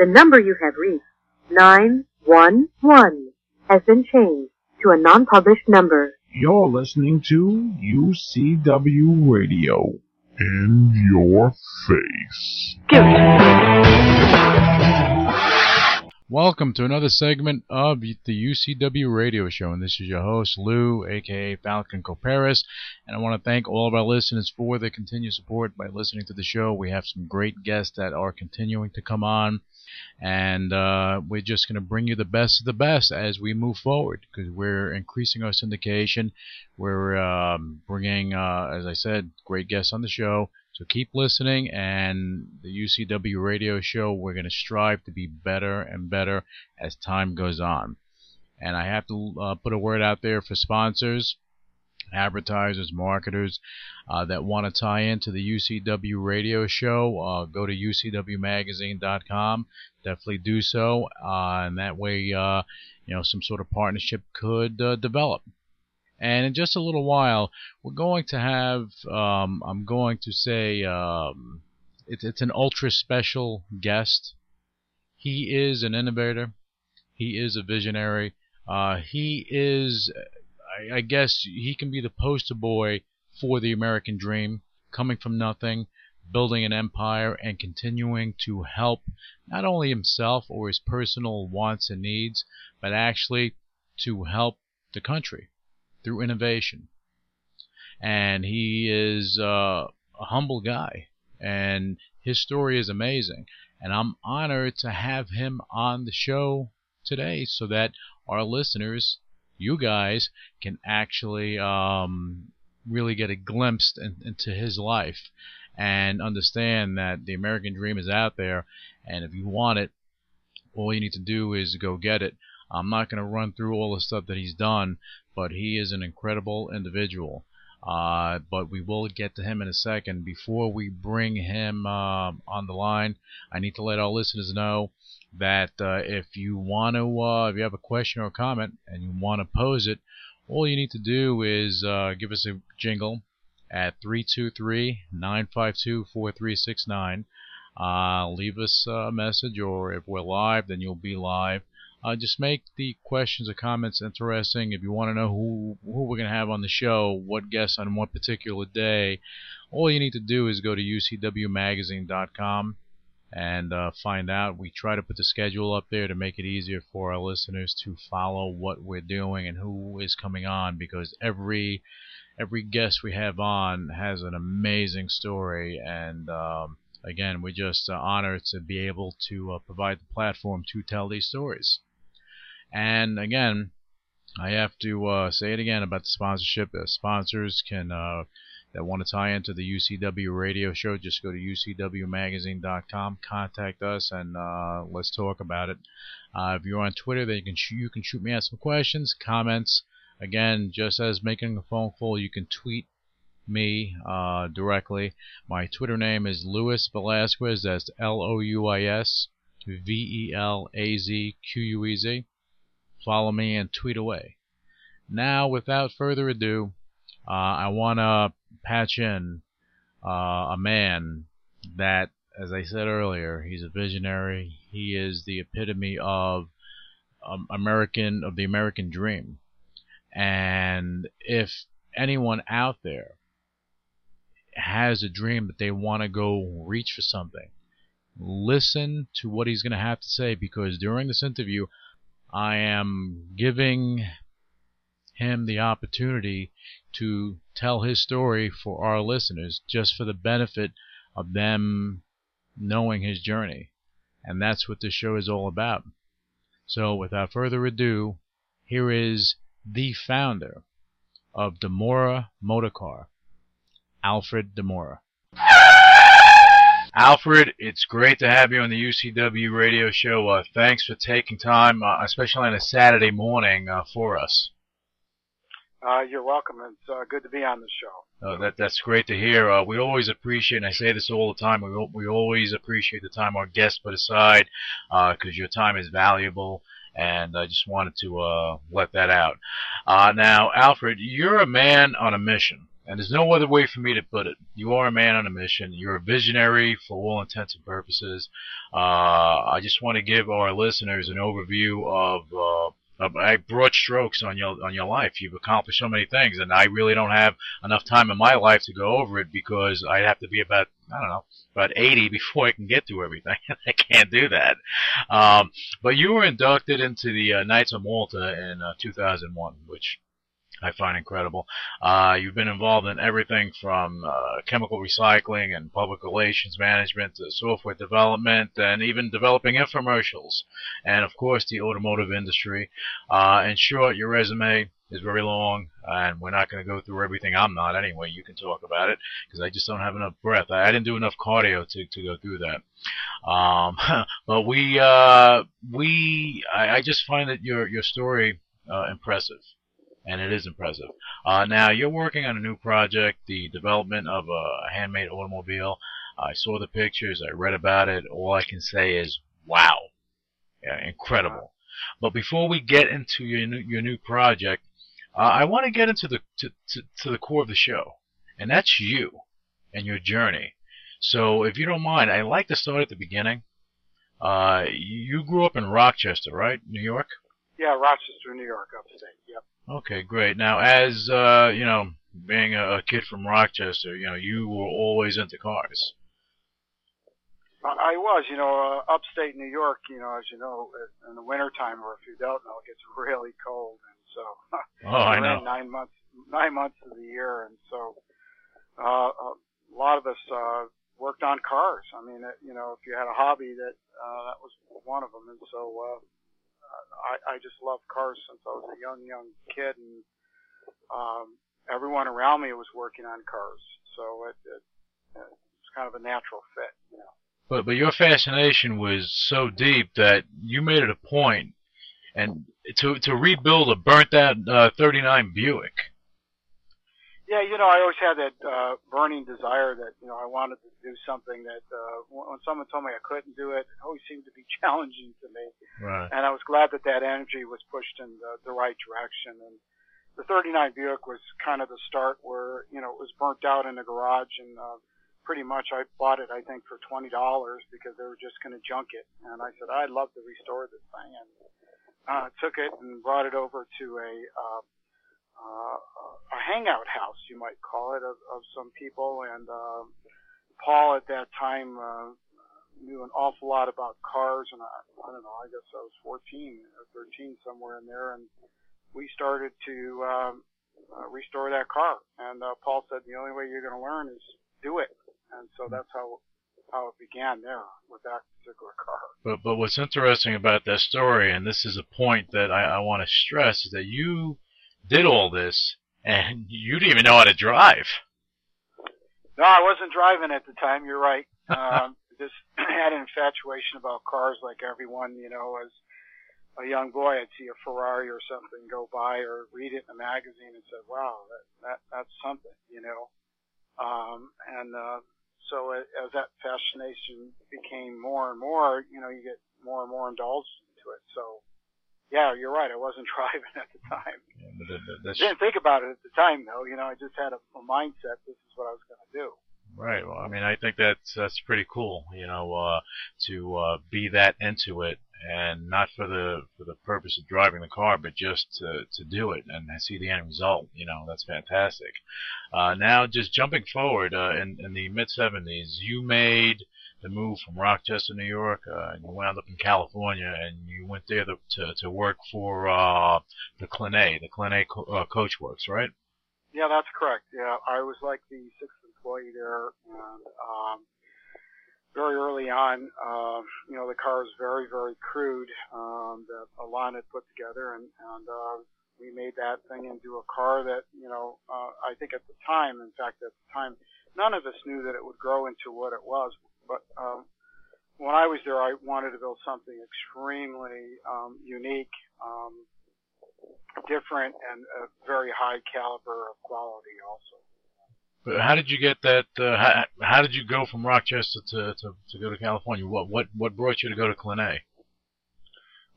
The number you have reached, 911, has been changed to a non-published number. You're listening to UCW Radio. In your face. Welcome to another segment of the UCW Radio Show, and this is your host Lou, aka Falcon Coparis, and I want to thank all of our listeners for their continued support by listening to the show. We have some great guests that are continuing to come on, and uh, we're just going to bring you the best of the best as we move forward because we're increasing our syndication. We're um, bringing, uh, as I said, great guests on the show. So keep listening, and the UCW radio show, we're going to strive to be better and better as time goes on. And I have to uh, put a word out there for sponsors, advertisers, marketers uh, that want to tie into the UCW radio show. Uh, go to UCWmagazine.com. Definitely do so, uh, and that way, uh, you know, some sort of partnership could uh, develop. And in just a little while, we're going to have, um, I'm going to say, um, it's, it's an ultra special guest. He is an innovator. He is a visionary. Uh, he is, I, I guess, he can be the poster boy for the American dream, coming from nothing, building an empire, and continuing to help not only himself or his personal wants and needs, but actually to help the country through innovation. And he is uh, a humble guy, and his story is amazing. And I'm honored to have him on the show today so that our listeners, you guys, can actually um, really get a glimpse in, into his life and understand that the American dream is out there. And if you want it, all you need to do is go get it. I'm not going to run through all the stuff that he's done, but he is an incredible individual. Uh, but we will get to him in a second. Before we bring him uh, on the line, I need to let our listeners know that uh, if you want to, uh, if you have a question or comment and you want to pose it, all you need to do is uh, give us a jingle at 323-952-4369. Uh, leave us a message, or if we're live, then you'll be live. Uh, just make the questions or comments interesting. If you want to know who who we're going to have on the show, what guests on what particular day, all you need to do is go to ucwmagazine.com and uh, find out. We try to put the schedule up there to make it easier for our listeners to follow what we're doing and who is coming on because every every guest we have on has an amazing story and um, again we're just uh, honored to be able to uh, provide the platform to tell these stories. And again, I have to uh, say it again about the sponsorship. Uh, sponsors can uh, that want to tie into the UCW radio show, just go to ucwmagazine.com, contact us, and uh, let's talk about it. Uh, if you're on Twitter, then you can sh- you can shoot me out some questions, comments. Again, just as making a phone call, you can tweet me uh, directly. My Twitter name is Louis Velazquez. That's L O U I S V E L A Z Q U E Z follow me, and tweet away. Now, without further ado, uh, I want to patch in uh, a man that, as I said earlier, he's a visionary. He is the epitome of um, American of the American dream. And if anyone out there has a dream that they want to go reach for something, listen to what he's going to have to say because during this interview, I am giving him the opportunity to tell his story for our listeners, just for the benefit of them knowing his journey. And that's what this show is all about. So, without further ado, here is the founder of DiMora Motorcar, Alfred DiMora. Alfred, it's great to have you on the UCW radio show. Uh, thanks for taking time, uh, especially on a Saturday morning, uh, for us. Uh, you're welcome. It's uh, good to be on the show. Uh, that that's great to hear. we always appreciate, and I say this all the time. We we always appreciate the time our guests put aside, because your time is valuable. And I just wanted to let that out. now, Alfred, you're a man on a mission And there's no other way for me to put it. You are a man on a mission. You're a visionary for all intents and purposes. Uh, I just want to give our listeners an overview of, uh, of broad strokes on your on your life. You've accomplished so many things, and I really don't have enough time in my life to go over it because I'd have to be about I don't know about 80 before I can get to everything. I can't do that. Um, but you were inducted into the uh, Knights of Malta in uh, 2001, which I find incredible. Uh, you've been involved in everything from uh, chemical recycling and public relations management to software development and even developing infomercials. And of course, the automotive industry. Uh, in short, your resume is very long, and we're not going to go through everything. I'm not anyway. You can talk about it because I just don't have enough breath. I, I didn't do enough cardio to to go through that. Um, but we uh, we I, I just find that your your story uh, impressive and it is impressive. Uh, now you're working on a new project, the development of a handmade automobile. I saw the pictures, I read about it. All I can say is, wow, yeah, incredible. But before we get into your new, your new project, uh, I want to get into the to, to, to the core of the show, and that's you and your journey. So if you don't mind, I'd like to start at the beginning. Uh, you grew up in Rochester, right, New York? Yeah, Rochester, New York, upstate. Yep. Okay, great. Now, as uh, you know, being a, kid from Rochester, you know, you were always into cars. I was, you know, uh, upstate New York. You know, as you know, in the wintertime, or if you don't know, it gets really cold, and so oh, I know. nine months, nine months of the year, and so uh, a lot of us uh, worked on cars. I mean, it, you know, if you had a hobby, that uh, that was one of them, and so uh, I, I just loved cars since I was a young, young kid, and um, everyone around me was working on cars, so it, it, it's kind of a natural fit, you know. But but your fascination was so deep that you made it a point, and to to rebuild a burnt out uh, 39 Buick. Yeah, you know, I always had that uh, burning desire that you know I wanted to do something that uh, when someone told me I couldn't do it, it always seemed to be challenging to me. Right. And I was glad that that energy was pushed in the, the right direction. And the 39 Buick was kind of the start where you know it was burnt out in the garage, and uh, pretty much I bought it I think for twenty dollars because they were just going to junk it. And I said I'd love to restore this thing, and uh, took it and brought it over to a uh, uh, a hangout house, you might call it, of, of some people. And uh, Paul at that time uh, knew an awful lot about cars, and I, I don't know, I guess I was 14 or 13 somewhere in there, and we started to um, uh, restore that car. And uh, Paul said the only way you're going to learn is do it, and so that's how how it began there with that particular car. But but what's interesting about that story, and this is a point that I, I want to stress, is that you did all this, and you didn't even know how to drive. No, I wasn't driving at the time. You're right. Um, just had an infatuation about cars, like everyone. You know, as a young boy, I'd see a Ferrari or something go by, or read it in a magazine, and said, "Wow, that that that's something." You know, um, and uh, so as that fascination became more and more, you know, you get more and more indulged into it. So yeah, you're right. I wasn't driving at the time. Yeah, but the, Didn't think about it at the time, though. You know, I just had a, a mindset. This is what I was going to do. Right. Well, I mean, I think that's that's pretty cool. You know, uh, to uh, be that into it, and not for the for the purpose of driving the car, but just to to do it and see the end result. You know, that's fantastic. Uh, now, just jumping forward uh, in in the mid '70s, you made the move from Rochester, New York, uh, and you wound up in California, and you went there to to, to work for uh, the Clenet, the Clenet Co- uh, Coachworks, right? Yeah, that's correct. Yeah, I was like the sixth employee there, and um, very early on, uh, you know, the car was very, very crude um, that Alain had put together, and and uh, we made that thing into a car that, you know, uh, I think at the time, in fact, at the time, none of us knew that it would grow into what it was. But um, when I was there, I wanted to build something extremely um, unique, um, different, and a very high caliber of quality also. But how did you get that? Uh, how, how did you go from Rochester to, to, to go to California? What what what brought you to go to Clenet?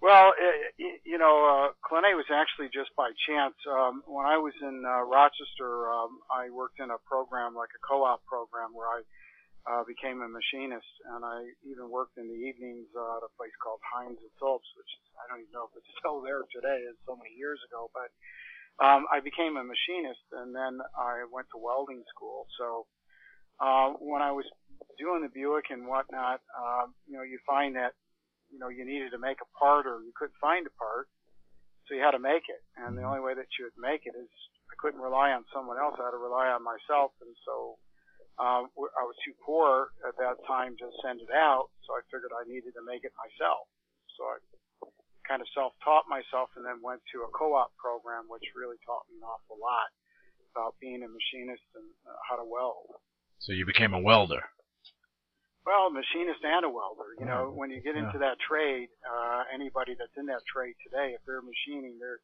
Well, it, you know, uh, Clenet was actually just by chance. Um, when I was in uh, Rochester, um, I worked in a program like a co-op program where I uh, became a machinist, and I even worked in the evenings uh, at a place called Heinz and Phillips, which I don't even know if it's still there today. It's so many years ago, but um, I became a machinist, and then I went to welding school. So uh, when I was doing the Buick and whatnot, uh, you know, you find that you know, you needed to make a part or you couldn't find a part. So you had to make it. And the only way that you would make it is I couldn't rely on someone else. I had to rely on myself. And so, um, I was too poor at that time to send it out. So I figured I needed to make it myself. So I kind of self-taught myself and then went to a co-op program, which really taught me an awful lot about being a machinist and how to weld. So you became a welder. Well, machinist and a welder. You know, when you get into that trade, uh, anybody that's in that trade today, if they're machining, they're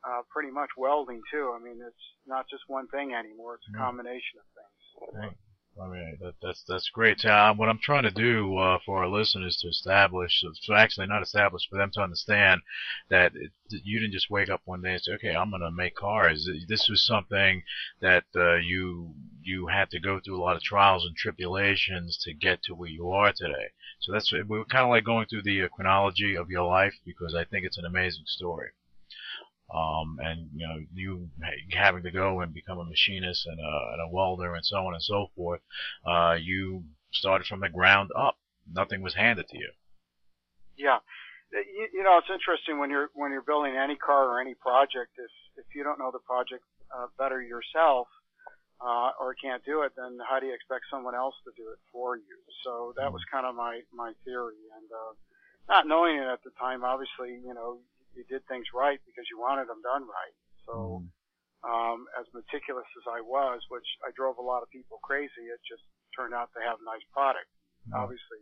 uh, pretty much welding too. I mean, it's not just one thing anymore; it's a combination of things. Right. I mean, that, that's that's great. Uh, what I'm trying to do uh, for our listeners to establish, so actually not establish, for them to understand that, it, you didn't just wake up one day and say, "Okay, I'm going to make cars." This was something that uh, you you had to go through a lot of trials and tribulations to get to where you are today. So that's we're kind of like going through the chronology of your life because I think it's an amazing story um, and you know you having to go and become a machinist and a, and a welder and so on and so forth, uh, you started from the ground up. Nothing was handed to you. Yeah, you, you know it's interesting when you're when you're building any car or any project. If if you don't know the project uh, better yourself, uh, or can't do it, then how do you expect someone else to do it for you? So that was kind of my my theory, and uh, not knowing it at the time, obviously, you know, you did things right because you wanted them done right. So, um, as meticulous as I was, which I drove a lot of people crazy, it just turned out to have a nice product. Mm-hmm. Obviously,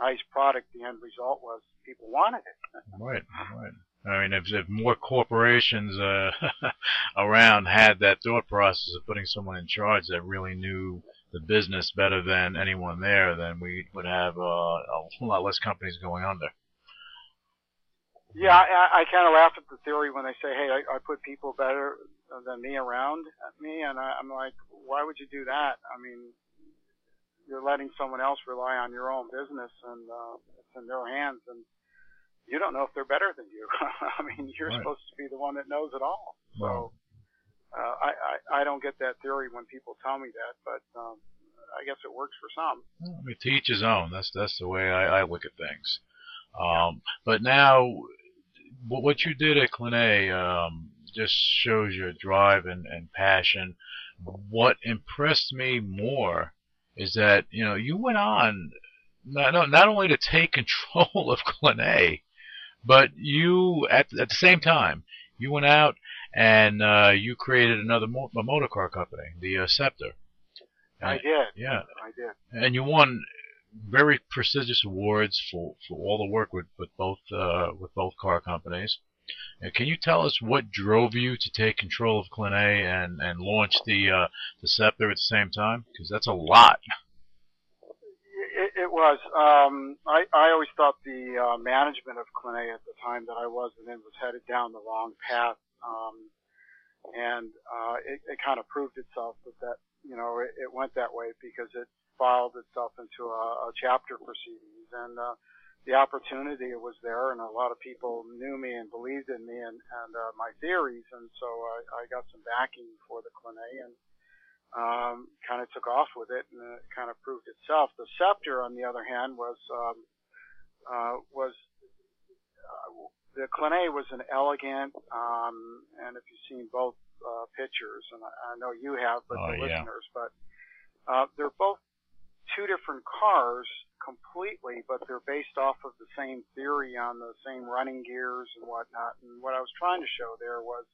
nice product. The end result was people wanted it. right, right. I mean, if, if more corporations uh, around had that thought process of putting someone in charge that really knew the business better than anyone there, then we would have uh, a lot less companies going under. Yeah, I, I kind of laugh at the theory when they say, "Hey, I, I put people better than me around me," and I, I'm like, "Why would you do that?" I mean, you're letting someone else rely on your own business, and uh, it's in their hands, and you don't know if they're better than you. I mean, you're right. supposed to be the one that knows it all. So, uh, I, I I don't get that theory when people tell me that, but um, I guess it works for some. I mean, to each his own. That's that's the way I, I look at things. Um, but now what you did at Clenet um, just shows your drive and, and passion. What impressed me more is that you know you went on not not only to take control of Clenet, but you at at the same time you went out and uh, you created another mo- a motor car company, the uh, Scepter. And, I did. Yeah, I did. And you won very prestigious awards for, for all the work with, with both uh, with both car companies. And can you tell us what drove you to take control of Clenet and and launch the uh, the Scepter at the same time? Because that's a lot. It, it was. Um, I I always thought the uh, management of Clenet at the time that I was in was headed down the wrong path. Um, and uh, it, it kind of proved itself that that you know it, it went that way because it filed itself into a, a chapter proceedings, and uh, the opportunity was there, and a lot of people knew me and believed in me and, and uh, my theories, and so I, I got some backing for the Clenet and um, kind of took off with it, and it kind of proved itself. The Scepter, on the other hand, was um, uh, was uh, the Clenet was an elegant, um, and if you've seen both uh, pictures, and I, I know you have, but oh, the yeah. listeners, but uh, they're both two different cars completely, but they're based off of the same theory on the same running gears and whatnot. And what I was trying to show there was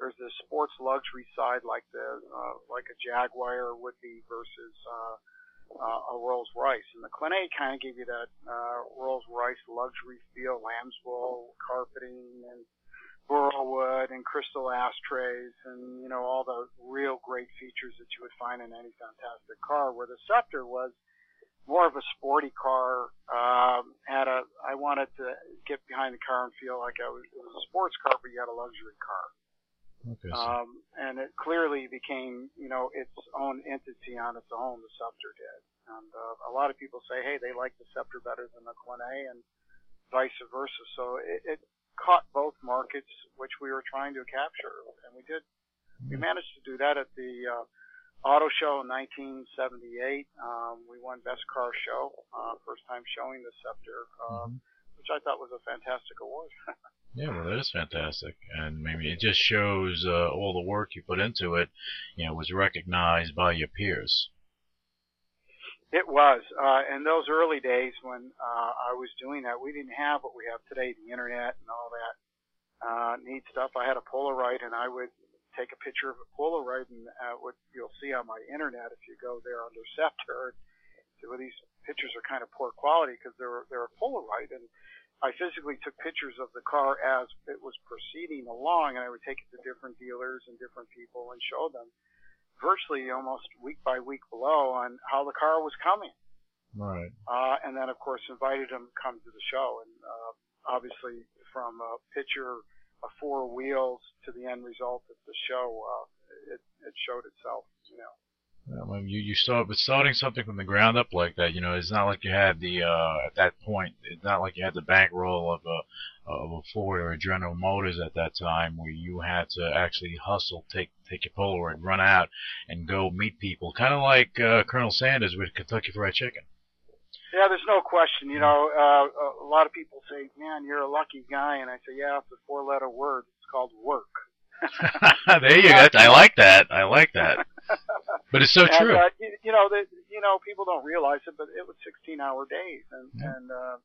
there's the sports luxury side, like the uh, like a Jaguar would be versus uh, uh, a Rolls Royce, and the Clenet kind of gave you that uh, Rolls Royce luxury feel, lamb's wool carpeting and burl wood and crystal ashtrays and you know all the real great features that you would find in any fantastic car where the scepter was more of a sporty car um had a i wanted to get behind the car and feel like I was it was a sports car, but you had a luxury car. Okay. Um, and it clearly became, you know, its own entity on its own. The Scepter did, and uh, a lot of people say, hey, they like the Scepter better than the Clenet, and vice versa. So it, it caught both markets, which we were trying to capture, and we did. We managed to do that at the uh, auto show in 1978. Um, we won best car show, uh, first time showing the Scepter, uh, Mhm. which I thought was a fantastic award. Yeah, well, that is fantastic, and maybe it just shows uh, all the work you put into it. You know, was recognized by your peers. It was. Uh, in those early days when uh, I was doing that, we didn't have what we have today, the internet and all that uh, neat stuff. I had a Polaroid, and I would take a picture of a Polaroid, and uh, what you'll see on my internet if you go there under Scepter, well, these pictures are kind of poor quality because they're they're a Polaroid, and I physically took pictures of the car as it was proceeding along, and I would take it to different dealers and different people and show them virtually almost week by week below on how the car was coming. Right. Uh, and then of course invited him to come to the show. And, uh, obviously from a picture of four wheels to the end result of the show, uh, it, it showed itself, you know. When you you start with starting something from the ground up like that, you know, it's not like you had the uh, at that point. It's not like you had the bankroll of a of a Ford or a General Motors at that time, where you had to actually hustle, take take your Polaroid, run out, and go meet people, kind of like uh, Colonel Sanders with Kentucky Fried Chicken. Yeah, there's no question. You know, uh, a lot of people say, "Man, you're a lucky guy," and I say, "Yeah, it's a four-letter word. It's called work." there you go. I like that. I like that. But it's so and, true. Uh, you, you know, that you know, people don't realize it, but it was 16-hour days, and Yeah. and uh,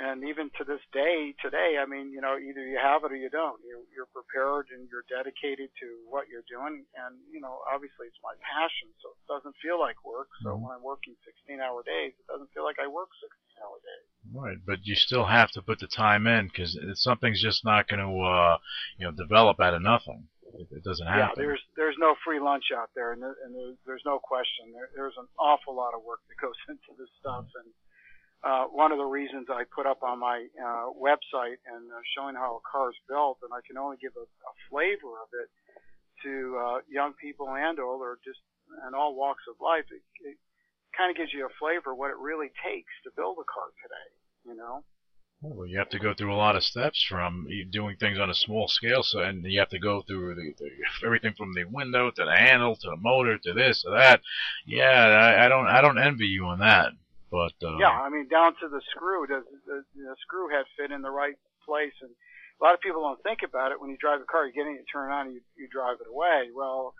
and even to this day, today, I mean, you know, either you have it or you don't. You're, you're prepared and you're dedicated to what you're doing, and you know, obviously, it's my passion, so it doesn't feel like work. So Mhm. when I'm working 16-hour days, it doesn't feel like I work 16-hour days. Right, but you still have to put the time in because something's just not going to, uh, you know, develop out of nothing. It, it doesn't Yeah, happen. there's there's no free lunch out there, and, there, and there's, there's no question. There, there's an awful lot of work that goes into this stuff, and uh, one of the reasons I put up on my uh, website and uh, showing how a car is built, and I can only give a, a flavor of it to uh, young people and older, just in all walks of life. It, it kind of gives you a flavor of what it really takes to build a car today. You know. Well, you have to go through a lot of steps from doing things on a small scale, so and you have to go through the, the everything from the window to the handle to the motor to this to that. Yeah, I, I don't I don't envy you on that, but uh, Yeah, I mean down to the screw. Does the, the screw head fit in the right place? And a lot of people don't think about it when you drive a car. You get in, you turn it on, and you you drive it away. Well,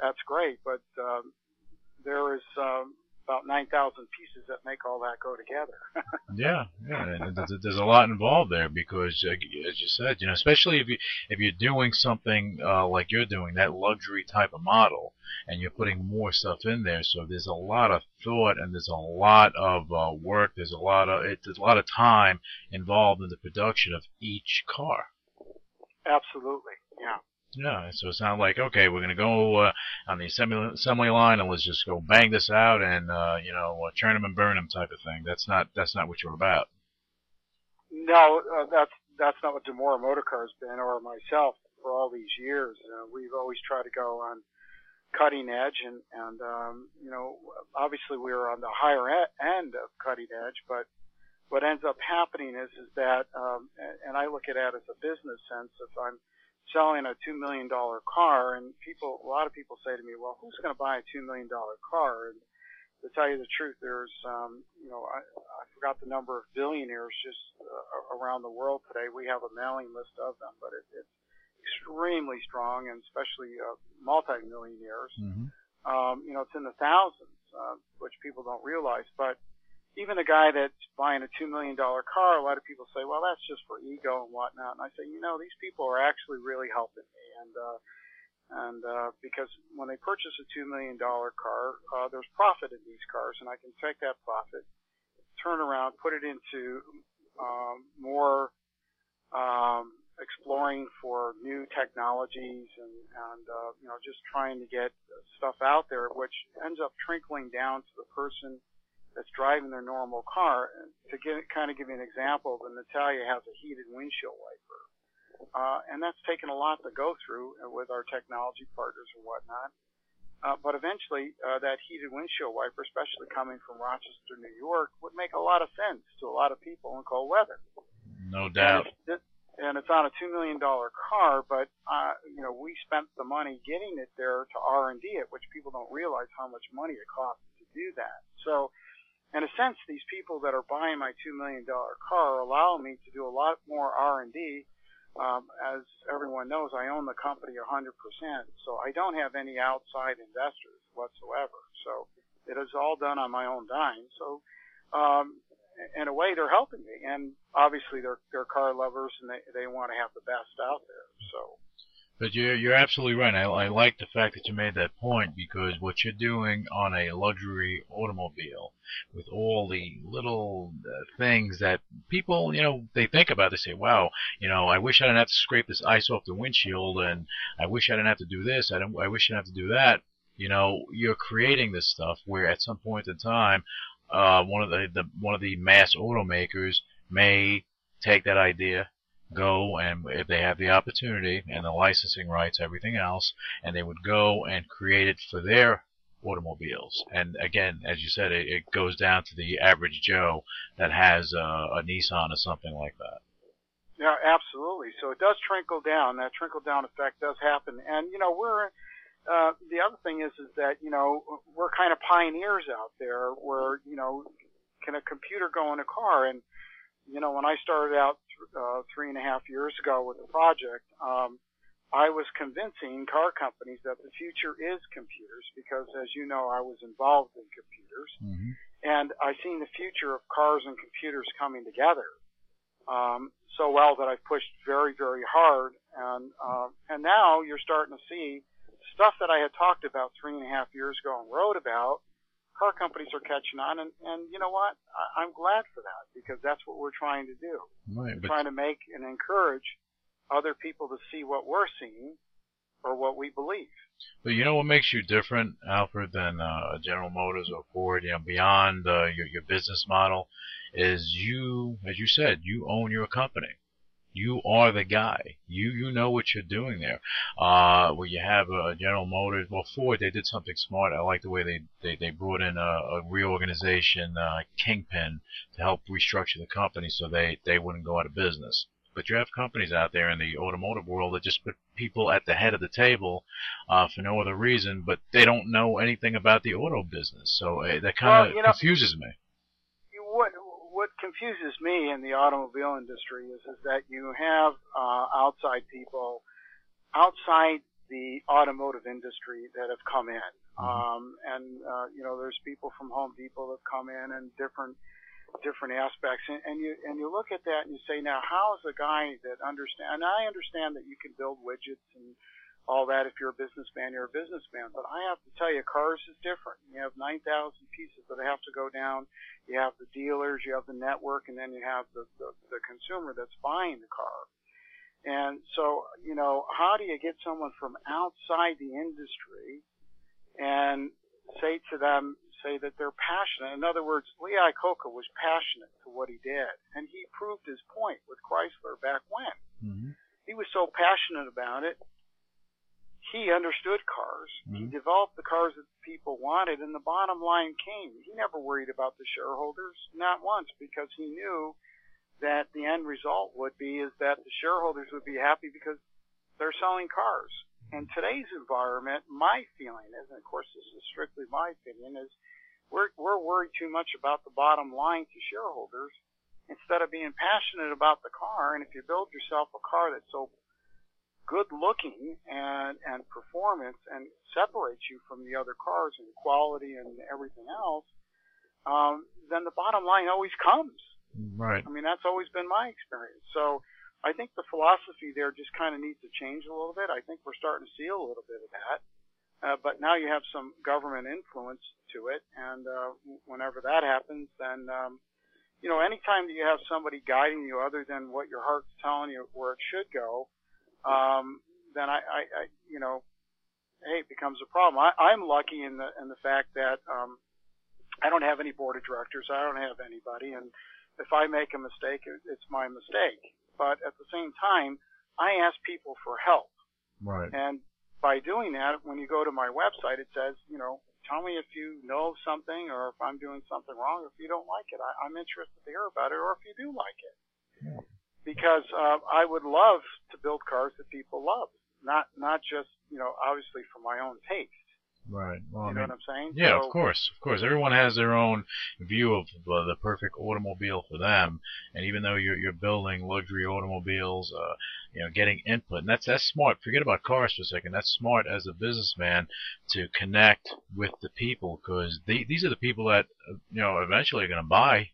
that's great, but um, there is um, about nine thousand pieces that make all that go together. Yeah, yeah. There's, a lot involved there because, as you said, you know, especially if you if you're doing something uh, like you're doing, that luxury type of model, and you're putting more stuff in there. So there's a lot of thought and there's a lot of uh, work. There's a lot of it, there's a lot of time involved in the production of each car. Absolutely, yeah. Yeah, so it's not like okay, we're gonna go uh, on the assembly, line and let's just go bang this out and uh, you know uh, churn them and burn them type of thing. That's not that's not what you're about. No, uh, that's that's not what DiMora Motor Car's been, or myself for all these years. Uh, we've always tried to go on cutting edge, and and um, you know, obviously we were on the higher end of cutting edge, but what ends up happening is is that, um, and I look at it as a business sense. If I'm selling a two million dollar car, and people, a lot of people say to me, "Well, who's going to buy a two million dollar car?" And to tell you the truth, there's, um, you know, I, I forgot the number of billionaires just uh, around the world today. We have a mailing list of them, but it, it's extremely strong, and especially uh, multi-millionaires. Mm-hmm. Um, you know, it's in the thousands, uh, which people don't realize. But even a guy that's buying a two million dollar car, a lot of people say, "Well, that's just for ego and whatnot." And I say, you know, these people are actually really helping me, and uh, and uh, because when they purchase a two million dollar car, uh, there's profit in these cars, and I can take that profit, turn around, put it into um, more um, exploring for new technologies, and and uh, you know just trying to get stuff out there, which ends up trickling down to the person that's driving their normal car. To give, kind of give you an example, the Natalia has a heated windshield wiper. Uh, and that's taken a lot to go through with our technology partners and whatnot. Uh, but eventually, uh, that heated windshield wiper, especially coming from Rochester, New York, would make a lot of sense to a lot of people in cold weather. No doubt. And it's, and it's on a two million dollar car, but uh, you know we spent the money getting it there to R and D it, which people don't realize how much money it costs to do that. So, in a sense, these people that are buying my two million dollar car allow me to do a lot more R and D um, as everyone knows, I own the company 100%, so I don't have any outside investors whatsoever. So it is all done on my own dime. So um, in a way, they're helping me, and obviously they're they're car lovers and they they want to have the best out there. So but you're you're absolutely right. I, I like the fact that you made that point because what you're doing on a luxury automobile with all the little uh, things that people, you know, they think about. They say, "Wow, you know, I wish I didn't have to scrape this ice off the windshield, and I wish I didn't have to do this. I don't. I wish I didn't have to do that." You know, you're creating this stuff where at some point in time, uh, one of the, the one of the mass automakers may take that idea go and if they have the opportunity and the licensing rights, everything else, and they would go and create it for their automobiles. And again, as you said, it, it goes down to the average Joe that has a, a Nissan or something like that. Yeah, absolutely. So it does trickle down. That trickle down effect does happen. And you know, we're uh, the other thing is is that you know we're kind of pioneers out there. Where you know, can a computer go in a car? And you know, when I started out uh, three and a half years ago with the project, um, I was convincing car companies that the future is computers because, as you know, I was involved in computers, mm-hmm. and I seen the future of cars and computers coming together um, so well that I pushed very, very hard, and uh, and now you're starting to see stuff that I had talked about three and a half years ago and wrote about car companies are catching on, and and you know what? I, I'm glad for that because that's what we're trying to do. Right, we're trying to make and encourage other people to see what we're seeing or what we believe. But you know what makes you different, Alfred, than uh, General Motors or Ford? You know, beyond uh, your your business model, is you, as you said, you own your company. You are the guy. You you know what you're doing there. Uh, where you have a General Motors, well Ford, they did something smart. I like the way they they, they brought in a, a reorganization uh, kingpin to help restructure the company so they they wouldn't go out of business. But you have companies out there in the automotive world that just put people at the head of the table uh, for no other reason, but they don't know anything about the auto business. So uh, that kind of well, you know, confuses me. What what confuses me in the automobile industry is is that you have uh, outside people outside the automotive industry that have come in, mm-hmm. um, and uh, you know there's people from Home Depot that come in and different different aspects, and, and you and you look at that and you say, now how is a guy that understand? And I understand that you can build widgets and all that. If you're a businessman, you're a businessman. But I have to tell you, cars is different. You have 9,000 pieces that have to go down. You have the dealers, you have the network, and then you have the, the, the consumer that's buying the car. And so, you know, how do you get someone from outside the industry and say to them, say that they're passionate. In other words, Lee Iacocca was passionate to what he did, and he proved his point with Chrysler back when. Mm-hmm. He was so passionate about it he understood cars. Mm-hmm. He developed the cars that people wanted, and the bottom line came. He never worried about the shareholders, not once, because he knew that the end result would be is that the shareholders would be happy because they're selling cars. In today's environment, my feeling is, and of course this is strictly my opinion, is we're we're worried too much about the bottom line to shareholders instead of being passionate about the car. And if you build yourself a car that's so good looking and and performance and separates you from the other cars in quality and everything else, um, then the bottom line always comes. Right. I mean that's always been my experience. So I think the philosophy there just kind of needs to change a little bit. I think we're starting to see a little bit of that. Uh, but now you have some government influence to it, and uh, whenever that happens, then um, you know, anytime that you have somebody guiding you other than what your heart's telling you where it should go, um, then I, I, I, you know, hey, it becomes a problem. I, I'm lucky in the in the fact that um, I don't have any board of directors. I don't have anybody, and if I make a mistake, it's my mistake. But at the same time, I ask people for help. Right. And by doing that, when you go to my website, it says, you know, tell me if you know something or if I'm doing something wrong. If you don't like it, I, I'm interested to hear about it, or if you do like it. Yeah. Because uh, I would love to build cars that people love, not not just you know obviously for my own taste. Right. Well, you I know mean, what I'm saying? Yeah, so, of course, of course. Everyone has their own view of uh, the perfect automobile for them, and even though you're you're building luxury automobiles, uh, you know, getting input, and that's that's smart. Forget about cars for a second. That's smart as a businessman to connect with the people because these are the people that uh, you know eventually are going to buy.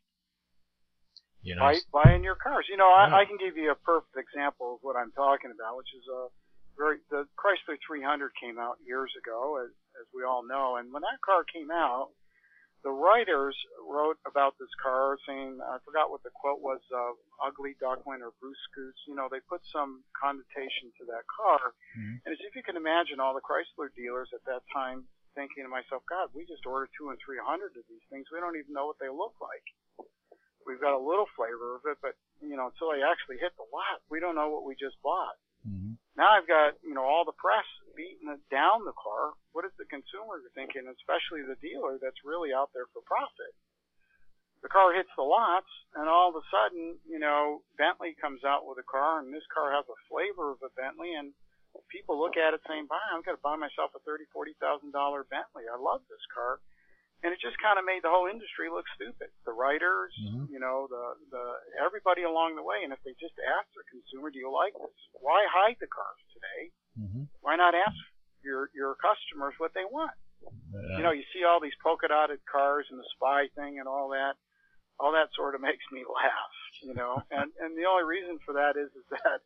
You know, buy buying your cars. You know, I, Yeah. I can give you a perfect example of what I'm talking about, which is a very the Chrysler 300 came out years ago, as as we all know, and when that car came out, the writers wrote about this car saying I forgot what the quote was, uh, ugly duckling or Bruce Scoots. You know, they put some connotation to that car, Mhm. and as if you can imagine, all the Chrysler dealers at that time thinking to myself, God, we just ordered two and three hundred of these things. We don't even know what they look like we've got a little flavor of it, but you know, until they actually hit the lot, we don't know what we just bought. Mhm. Now I've got you know all the press beating it down the car. What is the consumer thinking, especially the dealer that's really out there for profit? The car hits the lots, and all of a sudden, you know, Bentley comes out with a car, and this car has a flavor of a Bentley, and people look at it saying, "Buy, I'm going to buy myself a thirty, forty thousand dollar Bentley. I love this car." And it just kind of made the whole industry look stupid. The writers, Mhm. you know, the the everybody along the way. And if they just ask their consumer, "Do you like this?" Why hide the cars today? Mhm. Why not ask your your customers what they want? Uh, You know, you see all these polka dotted cars and the spy thing and all that. All that sort of makes me laugh, you know. and and the only reason for that is is that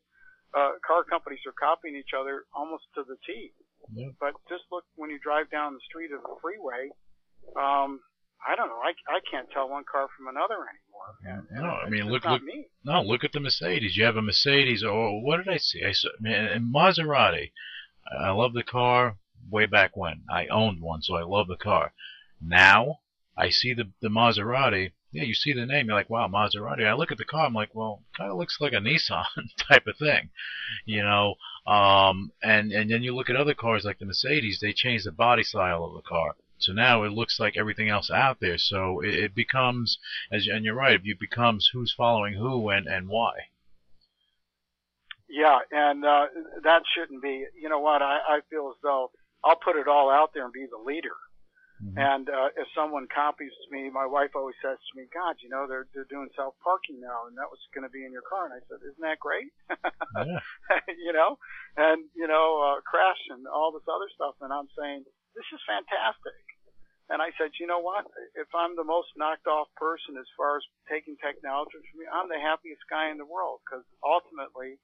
uh, car companies are copying each other almost to the T. yeah. But just look when you drive down the street of the freeway. Um, I don't know. I, I can't tell one car from another anymore. And No, I mean, look- look- me. No, look at the Mercedes. You have a Mercedes, or what did I see? I saw man, a Maserati. I love the car way back when. I owned one, so I love the car. Now I see the the Maserati. Yeah, you see the name, you're like, wow, Maserati. I look at the car, I'm like, well, kind of looks like a Nissan type of thing, you know. Um, and and then you look at other cars like the Mercedes, they change the body style of the car. So now it looks like everything else out there. So it, it becomes, as and you're right, it becomes who's following who and and why. Yeah, and uh, that shouldn't be. You know what? I, I feel as though I'll put it all out there and be the leader. Mhm. And uh, if someone copies me, my wife always says to me, "God, you know they're they're doing self parking now, and that was going to be in your car." And I said, "Isn't that great?" Yeah. you know, and you know, uh, crash and all this other stuff. And I'm saying, this is fantastic. And I said, you know what? If I'm the most knocked off person as far as taking technology from me, I'm the happiest guy in the world because ultimately,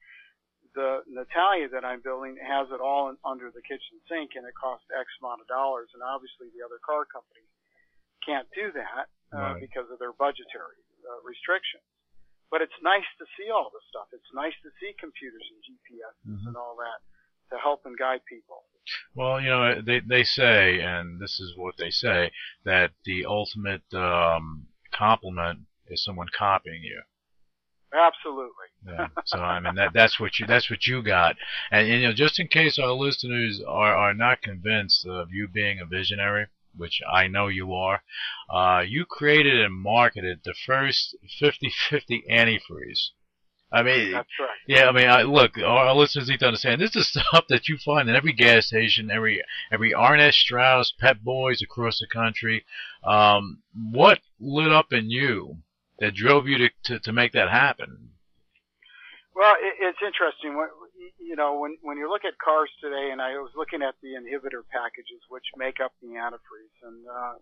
the Natalia that I'm building has it all in, under the kitchen sink, and it costs X amount of dollars. And obviously, the other car companies can't do that uh, Right. because of their budgetary uh, restrictions. But it's nice to see all this stuff. It's nice to see computers and GPS Mhm. and all that to help and guide people. Well, you know, they they say, and this is what they say, that the ultimate um, compliment is someone copying you. Absolutely. Yeah. So I mean that that's what you that's what you got, and, you know just in case our listeners are are not convinced of you being a visionary, which I know you are, uh, you created and marketed the first 50-50 antifreeze. I mean, right. yeah, I mean, I, look, our, our listeners need to understand this is stuff that you find in every gas station, every every Arnett Strauss, Pep Boys across the country. Um, what lit up in you that drove you to, to, to make that happen? Well, it, it's interesting. When, you know, when when you look at cars today, and I was looking at the inhibitor packages which make up the antifreeze, and uh,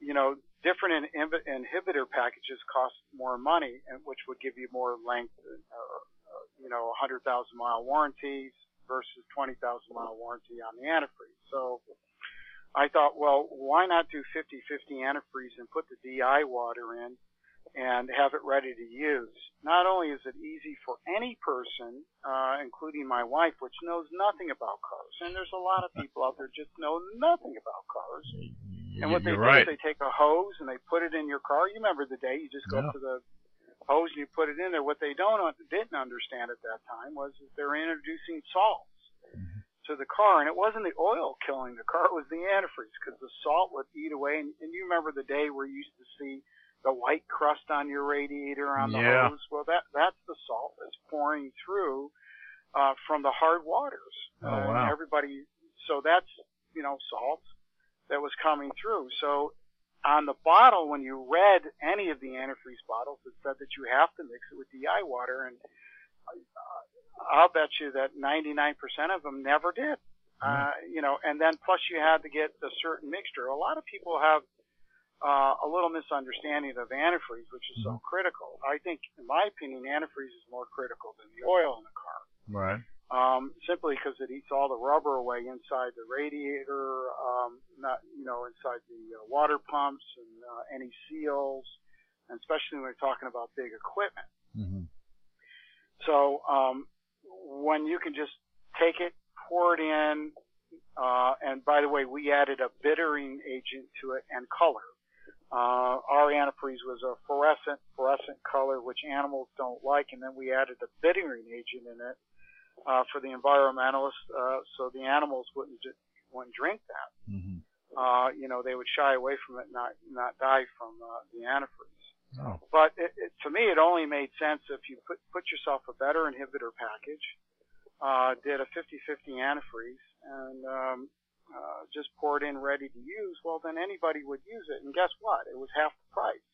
you know, different in, inhibitor packages cost more money, and which would give you more length, uh, uh, you know, 100,000 mile warranties versus 20,000 mile warranty on the antifreeze. So I thought, well, why not do 50-50 antifreeze and put the DI water in and have it ready to use. Not only is it easy for any person, uh, including my wife, which knows nothing about cars, and there's a lot of people out there just know nothing about cars. And what they do right. is they take a hose and they put it in your car. You remember the day you just go Yeah. up to the hose and you put it in there. What they don't didn't understand at that time was that they're introducing salts Mm-hmm. to the car, and it wasn't the oil killing the car; it was the antifreeze because the salt would eat away. And, and you remember the day where you used to see the white crust on your radiator on the Yeah. hose? Well, that that's the salt that's pouring through uh, from the hard waters. Oh, Uh, wow. Everybody, so that's you know salt that was coming through. So on the bottle, when you read any of the antifreeze bottles, it said that you have to mix it with DI water, and uh, I'll bet you that 99% of them never did. Uh, you know, and then plus you had to get a certain mixture. A lot of people have uh, a little misunderstanding of antifreeze, which is so critical. I think, in my opinion, antifreeze is more critical than the oil in the car Right. Um, simply because it eats all the rubber away inside the radiator, um, not you know inside the uh, water pumps and uh, any seals, and especially when we're talking about big equipment. hmm So um, when you can just take it, pour it in, uh, and by the way, we added a bittering agent to it and color. Uh, our antifreeze was a fluorescent fluorescent color, which animals don't like, and then we added a bittering agent in it uh, for the environmentalists, uh, so the animals wouldn't wouldn't drink that. hmm Uh, you know, they would shy away from it, not not die from uh, the antifreeze. Oh. But it, it, to me, it only made sense if you put put yourself a better inhibitor package, uh, did a 50-50 antifreeze, and um, uh, just pour it in ready to use. Well, then anybody would use it, and guess what? It was half the price.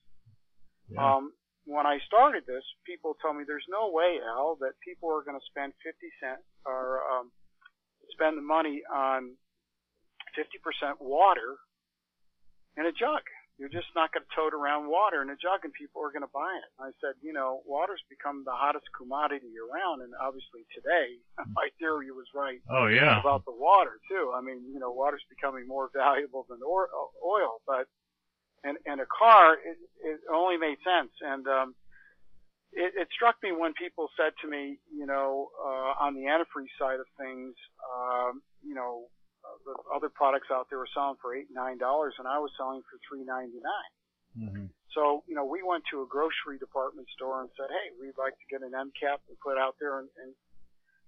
Yeah. Um, when I started this, people told me there's no way, Al, that people are going to spend 50 cent or um, spend the money on 50% water in a jug. You're just not going to tote around water in a jug and people are going to buy it. I said, you know, water's become the hottest commodity around and obviously today my theory was right oh yeah. about the water too. I mean, you know, water's becoming more valuable than oil, but in, in a car, it, it only made sense. And um, it, it struck me when people said to me, you know, uh, on the antifreeze side of things, um, you know, uh, the other products out there were selling for eight nine dollars, and I was selling for three ninety nine. hmm So, you know, we went to a grocery department store and said, hey, we'd like to get an end cap and put out there and, and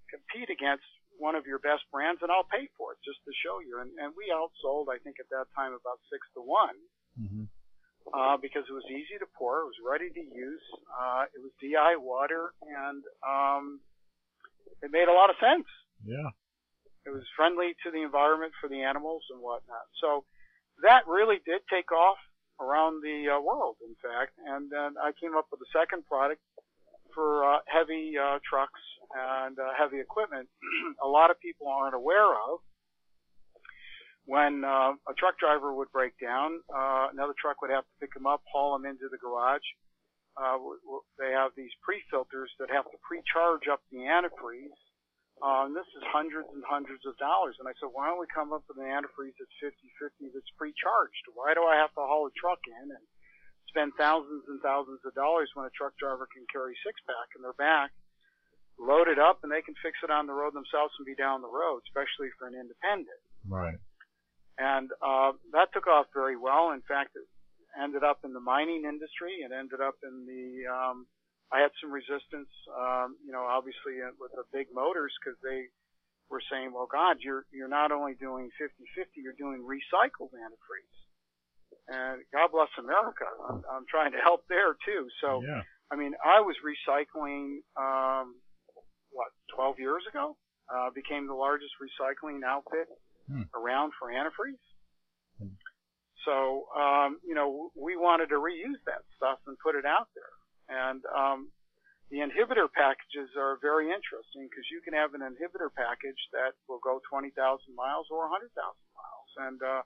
compete against one of your best brands, and I'll pay for it just to show you. And, and we outsold, I think, at that time about six to one hmm uh, because it was easy to pour, it was ready to use, uh, it was DI water, and um, it made a lot of sense. Yeah. It was friendly to the environment for the animals and whatnot. So that really did take off around the uh, world, in fact. And then I came up with a second product for uh, heavy uh, trucks and uh, heavy equipment. a lot of people aren't aware of. When uh, a truck driver would break down, uh, another truck would have to pick him up, haul him into the garage. Uh, they have these pre-filters that have to pre-charge up the antifreeze uh, and this is hundreds and hundreds of dollars. And I said, why don't we come up with an antifreeze that's 50-50 that's pre-charged? Why do I have to haul a truck in and spend thousands and thousands of dollars when a truck driver can carry six-pack in their back, load it up, and they can fix it on the road themselves and be down the road, especially for an independent. Right. And uh, that took off very well. In fact, it ended up in the mining industry. It ended up in the um, I had some resistance, um, you know, obviously uh, with the big motors because they were saying, well, God, you're, you're not only doing 50-50, you're doing recycled antifreeze. And God bless America. I'm, I'm trying to help there too. So, yeah. I mean, I was recycling, um, what, 12 years ago? Uh, became the largest recycling outfit Hmm. around for antifreeze. Hmm. So, um, you know, we wanted to reuse that stuff and put it out there. And, um, the inhibitor packages are very interesting because you can have an inhibitor package that will go 20,000 miles or 100,000 miles. And, uh,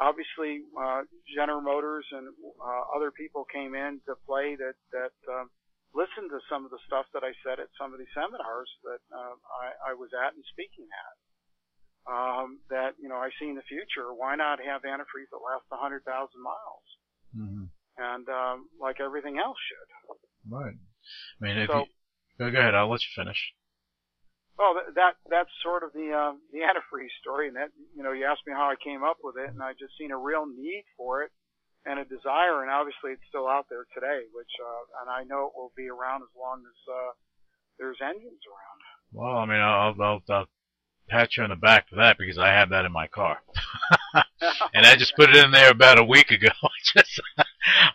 obviously, uh, General Motors and, uh, other people came in to play that, that, um, listened to some of the stuff that I said at some of these seminars that, uh, I, I was at and speaking at. Um, that, you know, I see in the future, why not have antifreeze that lasts 100,000 miles? hmm And, um, like everything else should. Right. I mean, if So- you, go, go ahead. I'll let you finish. Well, that, that that's sort of the um, the antifreeze story, and that you know you asked me how I came up with it, and I just seen a real need for it and a desire, and obviously it's still out there today, which uh, and I know it will be around as long as uh, there's engines around. Well, I mean, I'll, I'll, I'll pat you on the back for that because I have that in my car, and I just put it in there about a week ago. just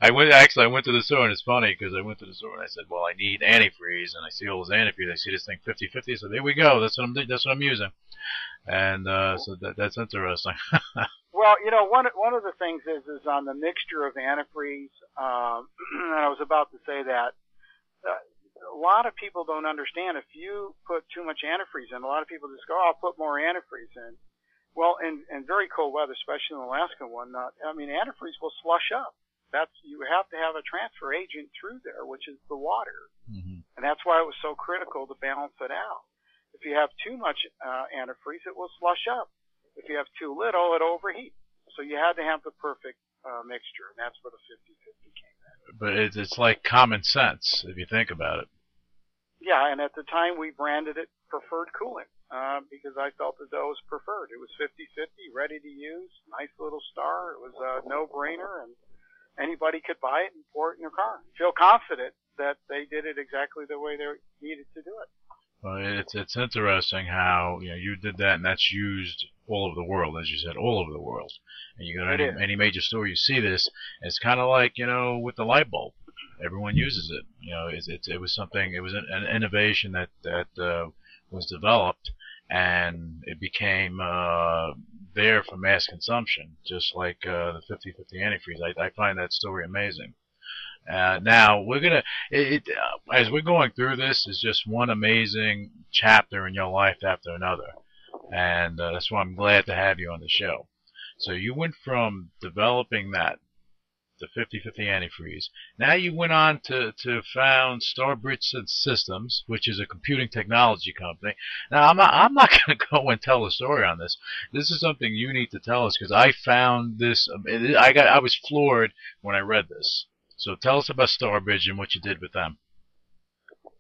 I went actually I went to the store and it's funny because I went to the store and I said, well, I need antifreeze, and I see all this antifreeze. I see this thing 50-50. So there we go. That's what I'm that's what I'm using, and uh, so that that's interesting. well, you know, one one of the things is is on the mixture of antifreeze, um, and I was about to say that. Uh, a lot of people don't understand if you put too much antifreeze in. A lot of people just go, oh, "I'll put more antifreeze in." Well, in in very cold weather, especially in Alaska one, uh, I mean, antifreeze will slush up that's you have to have a transfer agent through there, which is the water, mm-hmm. and that's why it was so critical to balance it out. If you have too much uh, antifreeze, it will slush up. If you have too little, it overheat. So you had to have the perfect uh, mixture, and that's where the 50-50 came in. But it's, it's like common sense if you think about it. Yeah, and at the time we branded it preferred cooling uh, because I felt that that was preferred. It was 50-50, ready to use, nice little star. It was a no-brainer, and anybody could buy it and pour it in their car. Feel confident that they did it exactly the way they needed to do it. Well, it's it's interesting how you know you did that, and that's used all over the world, as you said, all over the world. And you go to any, any major store, you see this. It's kind of like you know with the light bulb. Everyone uses it. You know, it's, it's it was something. It was an, an innovation that that uh, was developed, and it became uh, there for mass consumption, just like uh, the 50-50 antifreeze. I, I find that story amazing. Uh, now we're gonna, it, it, uh, as we're going through this, is just one amazing chapter in your life after another, and uh, that's why I'm glad to have you on the show. So you went from developing that the 50-50 antifreeze. Now you went on to, to found Starbridge Systems, which is a computing technology company. Now I'm not, I'm not going to go and tell a story on this. This is something you need to tell us because I found this. Um, I got I was floored when I read this. So tell us about Starbridge and what you did with them.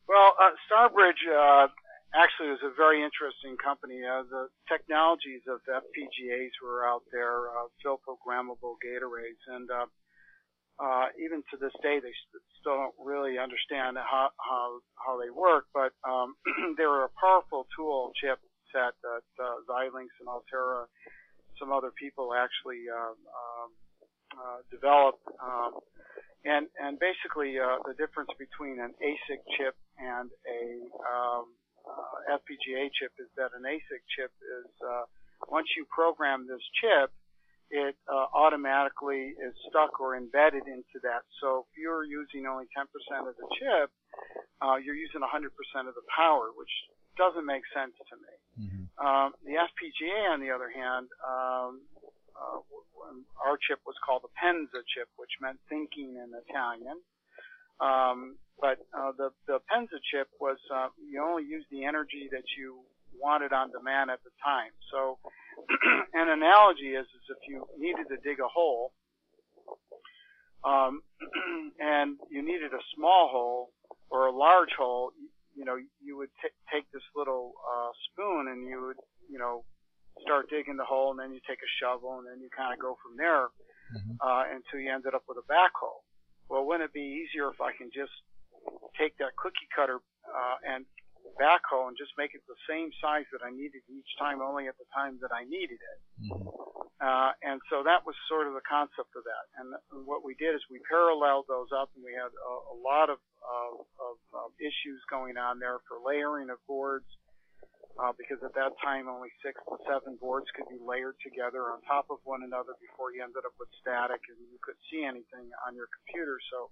Well, uh, Starbridge uh, actually was a very interesting company. Uh, the technologies of FPGAs were out there, uh, field programmable gate arrays, and uh, uh, even to this day, they st- still don't really understand how how, how they work. But um, they were a powerful tool chip set that uh, Xilinx and Altera, some other people actually uh, um, uh, developed. Um, and and basically, uh, the difference between an ASIC chip and a um, uh, FPGA chip is that an ASIC chip is uh, once you program this chip it uh, automatically is stuck or embedded into that. So if you're using only 10% of the chip, uh, you're using 100% of the power, which doesn't make sense to me. Mm-hmm. Um, the FPGA, on the other hand, um, uh, our chip was called the Penza chip, which meant thinking in Italian. Um, but uh, the the Penza chip was uh, you only use the energy that you wanted on demand at the time. So an analogy is, is if you needed to dig a hole, um, and you needed a small hole or a large hole, you, you know, you would t- take this little uh, spoon and you would, you know, start digging the hole, and then you take a shovel, and then you kind of go from there mm-hmm. uh, until you ended up with a backhoe. Well, wouldn't it be easier if I can just take that cookie cutter uh, and backhoe and just make it the same size that I needed each time, only at the time that I needed it. Mm-hmm. Uh, and so that was sort of the concept of that. And what we did is we paralleled those up, and we had a, a lot of, of, of, of issues going on there for layering of boards. Uh, because at that time only six to seven boards could be layered together on top of one another before you ended up with static and you could see anything on your computer. So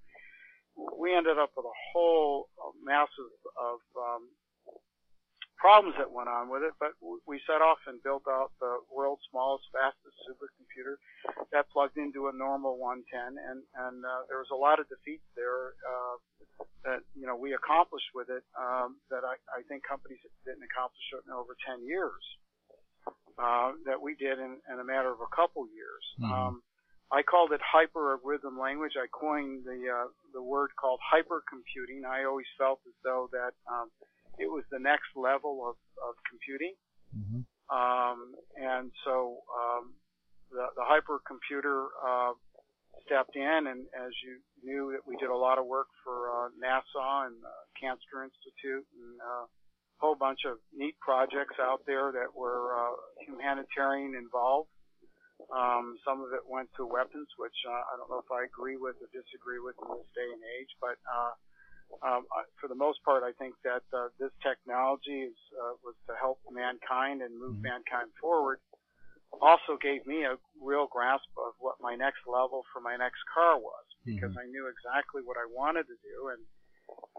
we ended up with a whole mass of, of um, problems that went on with it, but we set off and built out the world's smallest, fastest supercomputer that plugged into a normal 110, and and uh, there was a lot of defeats there uh, that you know we accomplished with it um, that I, I think companies didn't accomplish it in over 10 years uh, that we did in, in a matter of a couple years. Mm-hmm. Um, I called it hyper-algorithm language. I coined the uh, the word called hypercomputing. I always felt as though that um, it was the next level of, of computing. Mm-hmm. Um, and so um, the, the hypercomputer uh, stepped in, and as you knew, that we did a lot of work for uh, NASA and uh, Cancer Institute and uh, a whole bunch of neat projects out there that were uh, humanitarian involved. Um, some of it went to weapons, which uh, I don't know if I agree with or disagree with in this day and age, but uh, um, for the most part, I think that uh, this technology is, uh, was to help mankind and move mm-hmm. mankind forward. Also gave me a real grasp of what my next level for my next car was because mm-hmm. I knew exactly what I wanted to do, and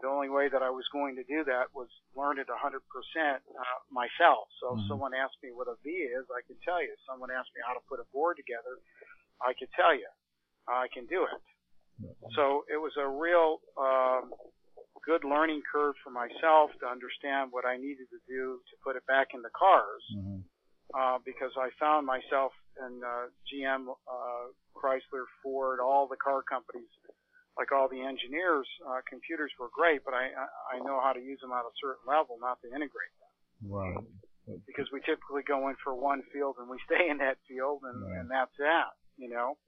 the only way that I was going to do that was learn it 100% uh, myself. So mm-hmm. if someone asked me what a V is, I can tell you. If someone asked me how to put a board together, I could tell you. I can do it. So it was a real um, good learning curve for myself to understand what I needed to do to put it back in the cars. Mm-hmm. Uh, because I found myself in uh, GM, uh, Chrysler, Ford, all the car companies, like all the engineers, uh, computers were great, but I I know how to use them at a certain level, not to integrate them. Right. Because we typically go in for one field and we stay in that field, and, right. and that's that. You know.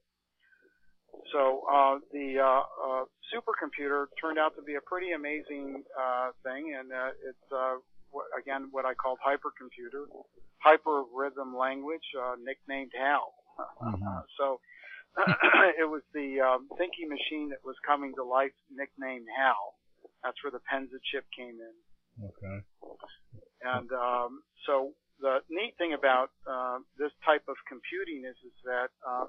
So uh, the uh, uh, supercomputer turned out to be a pretty amazing uh, thing, and uh, it's uh, what, again what I called hypercomputer, hyper rhythm language, uh, nicknamed HAL. Mm-hmm. so it was the um, thinking machine that was coming to life, nicknamed HAL. That's where the Penza chip came in. Okay. And um, so the neat thing about uh, this type of computing is is that uh,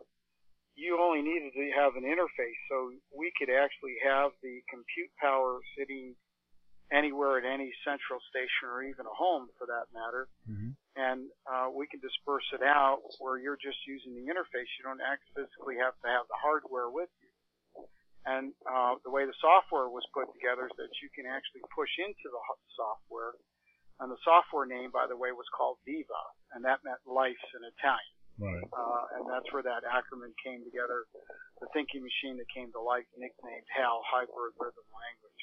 you only needed to have an interface, so we could actually have the compute power sitting anywhere at any central station or even a home for that matter. Mm-hmm. And uh, we can disperse it out where you're just using the interface. You don't actually physically have to have the hardware with you. And uh, the way the software was put together is that you can actually push into the software. And the software name, by the way, was called Viva, and that meant life in Italian. Right. Uh, and that's where that acronym came together. The thinking machine that came to life, nicknamed HAL, Hyper Rhythm Language.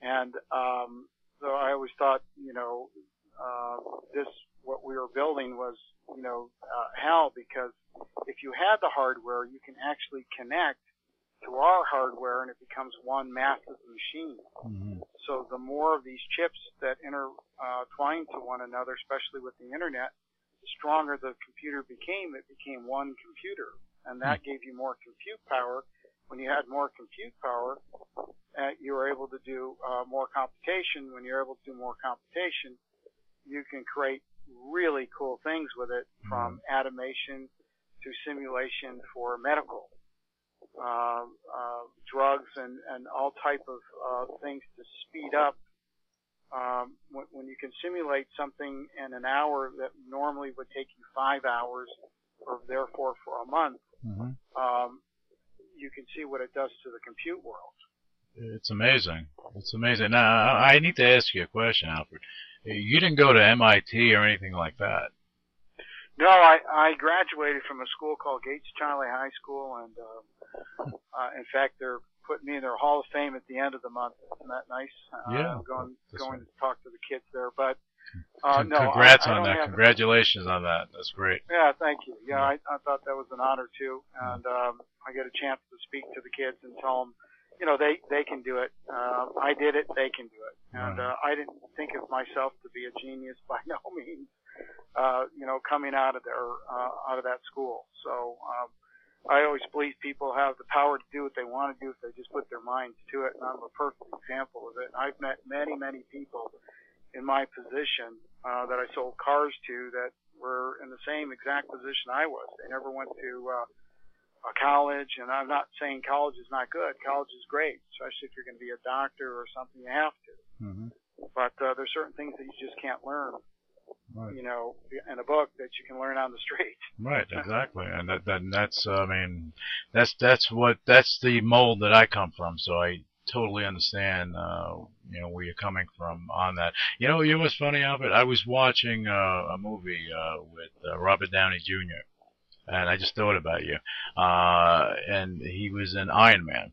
And um, so I always thought, you know, uh, this what we were building was, you know, uh, HAL because if you had the hardware, you can actually connect to our hardware and it becomes one massive machine. Mm-hmm. So the more of these chips that intertwine uh, to one another, especially with the internet, the stronger the computer became. It became one computer, and that gave you more compute power. When you had more compute power, uh, you were able to do uh, more computation. When you're able to do more computation, you can create really cool things with it, from mm-hmm. animation to simulation for medical uh, uh, drugs and, and all type of uh, things to speed up. Um, when, when you can simulate something in an hour that normally would take you five hours, or therefore for a month, mm-hmm. um, you can see what it does to the compute world. It's amazing. It's amazing. Now, I need to ask you a question, Alfred. You didn't go to MIT or anything like that. No, I, I graduated from a school called Gates Chili High School, and uh, uh, in fact, they're putting me in their Hall of Fame at the end of the month. Isn't that nice? Yeah. Uh, yeah. going going right. to talk to the kids there, but uh, no. Congrats I, on I that. Congratulations on that. That's great. Yeah, thank you. Yeah, I, I thought that was an honor too, and um, I get a chance to speak to the kids and tell them you know they they can do it. Uh, I did it, they can do it, and uh, I didn't think of myself to be a genius by no means. Uh, you know, coming out of there uh, out of that school. So um, I always believe people have the power to do what they want to do if they just put their minds to it, and I'm a perfect example of it. I've met many many people in my position uh, that I sold cars to that were in the same exact position I was. They never went to uh, a college, and I'm not saying college is not good. College is great, especially if you're going to be a doctor or something. You have to. Mm-hmm. But uh, there's certain things that you just can't learn. Right. You know, in a book that you can learn on the street. Right, exactly, and that, that that's I mean, that's that's what that's the mold that I come from. So I totally understand, uh, you know, where you're coming from on that. You know, you know what's funny, Albert? I was watching uh, a movie uh, with uh, Robert Downey Jr and I just thought about you. Uh, and he was in Iron Man.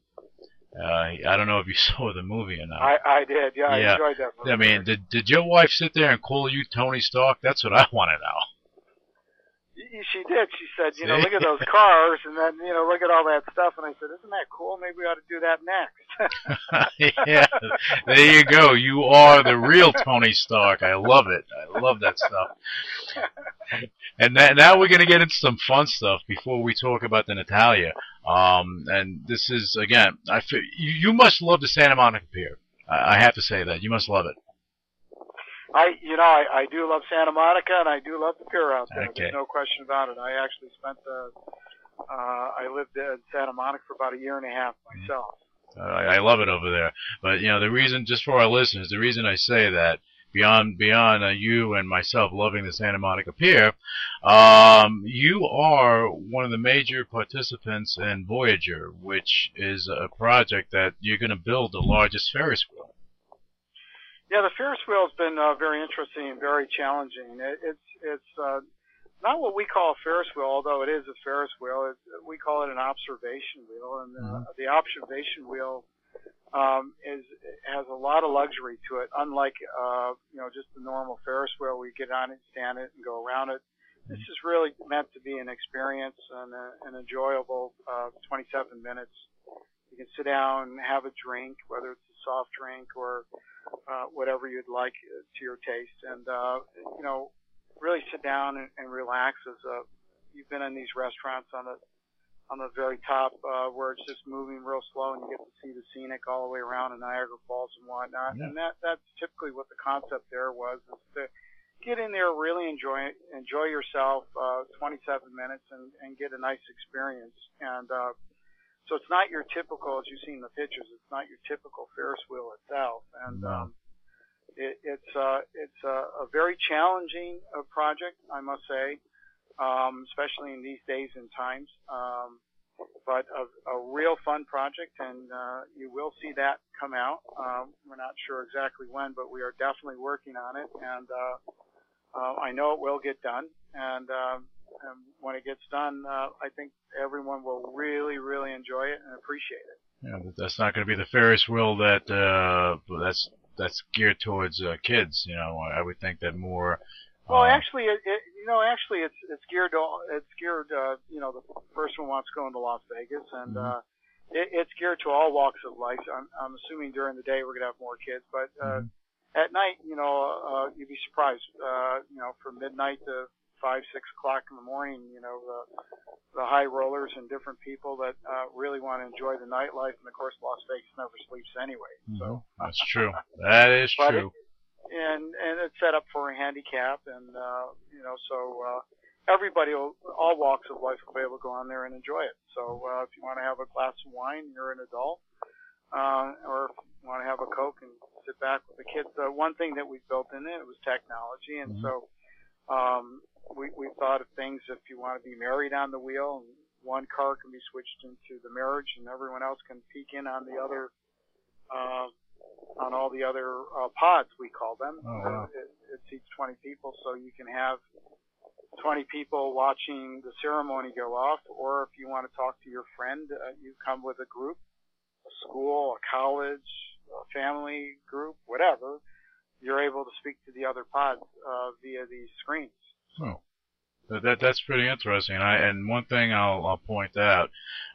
Uh, I don't know if you saw the movie or not. I, I did. Yeah, Yeah. I enjoyed that. Movie. I mean, did did your wife sit there and call you Tony Stark? That's what I want to know. She did. She said, you know, look at those cars, and then you know, look at all that stuff. And I said, isn't that cool? Maybe we ought to do that next. yeah, there you go. You are the real Tony Stark. I love it. I love that stuff. And that, now we're going to get into some fun stuff before we talk about the Natalia. Um, and this is again, I feel, you, you must love the Santa Monica Pier. I, I have to say that you must love it. I, you know, I, I do love Santa Monica, and I do love the pier out there. Okay. There's no question about it. I actually spent the, uh, I lived in Santa Monica for about a year and a half myself. Uh, I, I love it over there. But you know, the reason, just for our listeners, the reason I say that beyond beyond uh, you and myself loving the Santa Monica Pier, um, you are one of the major participants in Voyager, which is a project that you're going to build the largest Ferris wheel. Yeah, the Ferris wheel has been uh, very interesting and very challenging. It, it's it's uh, not what we call a Ferris wheel, although it is a Ferris wheel. It, we call it an observation wheel, and uh, Mhm. the observation wheel um, is has a lot of luxury to it. Unlike uh, you know just the normal Ferris wheel, we get on it, stand it, and go around it. This is really meant to be an experience and a, an enjoyable uh, 27 minutes. You can sit down and have a drink, whether it's soft drink or uh, whatever you'd like to your taste, and uh, you know, really sit down and, and relax. As uh, you've been in these restaurants on the on the very top uh, where it's just moving real slow, and you get to see the scenic all the way around in Niagara Falls and whatnot. Yeah. And that that's typically what the concept there was: is to get in there, really enjoy enjoy yourself, uh, 27 minutes, and and get a nice experience. And uh, so it's not your typical, as you've seen in the pictures, it's not your typical Ferris wheel itself. And No. um, it, it's uh, it's a, a very challenging uh, project, I must say, um, especially in these days and times. Um, but a, a real fun project, and uh, you will see that come out. Um, we're not sure exactly when, but we are definitely working on it, and uh, uh, I know it will get done. And, um, and when it gets done, uh, I think everyone will really, really enjoy it and appreciate it. Yeah, that's not going to be the Ferris wheel that uh, that's that's geared towards uh, kids. You know, I would think that more. Well, uh, actually, it, it, you know, actually, it's it's geared to it's geared. Uh, you know, the person wants going to go into Las Vegas, and Mhm. uh, it, it's geared to all walks of life. I'm, I'm assuming during the day we're gonna have more kids, but uh, Mhm. at night, you know, uh, you'd be surprised. Uh, you know, from midnight to five, six o'clock in the morning, you know, the, the high rollers and different people that uh, really want to enjoy the nightlife. And of course, Las Vegas never sleeps anyway. So, that's true. That is true. and and it's set up for a handicap, and uh, you know, so uh, everybody, will, all walks of life, will be able to go on there and enjoy it. So uh, if you want to have a glass of wine, you're an adult, uh, or if you want to have a coke and sit back with the kids. The one thing that we built in it was technology, and Mhm. so um, we we thought of things if you want to be married on the wheel, one car can be switched into the marriage, and everyone else can peek in on the other. Uh, on all the other uh, pods, we call them. Oh, wow. It, it seats 20 people, so you can have 20 people watching the ceremony go off, or if you want to talk to your friend, uh, you come with a group, a school, a college, a family group, whatever. You're able to speak to the other pods uh, via these screens. Oh. That, that that's pretty interesting. I and one thing I'll I'll point out,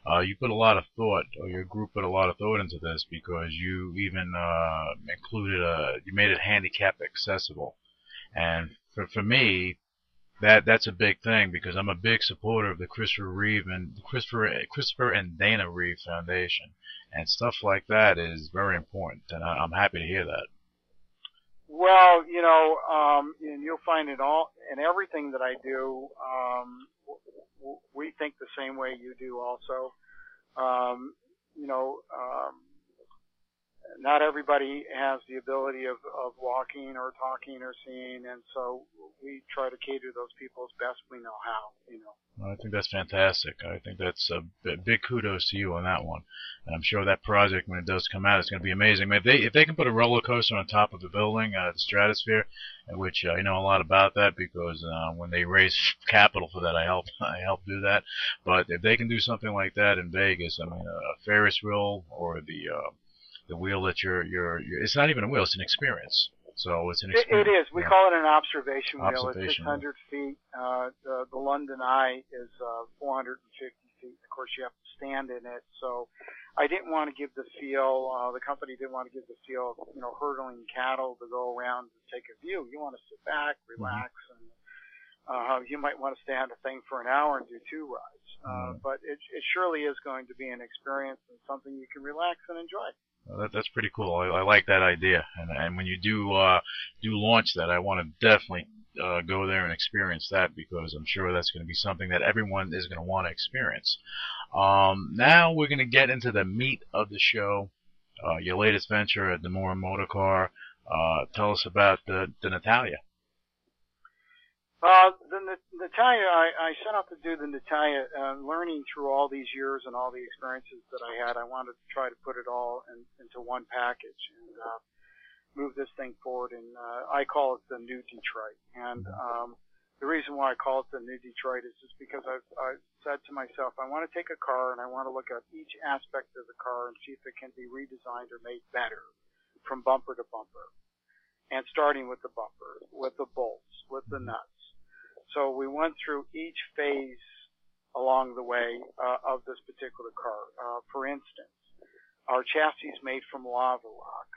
uh, you put a lot of thought, or your group put a lot of thought into this because you even uh, included a you made it handicap accessible, and for for me, that that's a big thing because I'm a big supporter of the Christopher Reeve and Christopher Christopher and Dana Reeve Foundation, and stuff like that is very important, and I, I'm happy to hear that. Well, you know, um, and you'll find it all in everything that I do. Um, w- w- we think the same way you do, also. Um, you know, um, not everybody has the ability of, of walking or talking or seeing, and so we try to cater those people as best we know how. You know. I think that's fantastic. I think that's a big kudos to you on that one. And I'm sure that project, when it does come out, is going to be amazing. I mean, if they if they can put a roller coaster on top of a building, uh, the Stratosphere, which uh, I know a lot about that because uh, when they raise capital for that, I help I help do that. But if they can do something like that in Vegas, I mean, a Ferris wheel or the uh, the wheel that you're, you're, you're it's not even a wheel, it's an experience. So it's an experience. It, it is. We yeah. call it an observation, Observation wheel. It's 600 feet. Uh, the, the London Eye is uh, 450 feet. Of course, you have to stand in it. So I didn't want to give the feel. Uh, the company didn't want to give the feel of you know hurdling cattle to go around and take a view. You want to sit back, Mm-hmm. relax, and uh, you might want to stay on the thing for an hour and do two rides. Uh, Mhm. but it, it surely is going to be an experience and something you can relax and enjoy. That, that's pretty cool. I, I like that idea. And, and when you do uh, do launch that, I want to definitely uh, go there and experience that because I'm sure that's going to be something that everyone is going to want to experience. Um, now we're going to get into the meat of the show. Uh, your latest venture at DiMora Motor Car. Uh, tell us about the, the Natalia. Uh, the Nat- Natalia, I, I set out to do the Natalia, uh, learning through all these years and all the experiences that I had. I wanted to try to put it all in, into one package and uh, move this thing forward. And uh, I call it the new Detroit. And um, the reason why I call it the new Detroit is just because I've, I've said to myself, I want to take a car and I want to look at each aspect of the car and see if it can be redesigned or made better from bumper to bumper. And starting with the bumper, with the bolts, with the nuts. So we went through each phase along the way uh, of this particular car. Uh, for instance, our chassis is made from lava rock.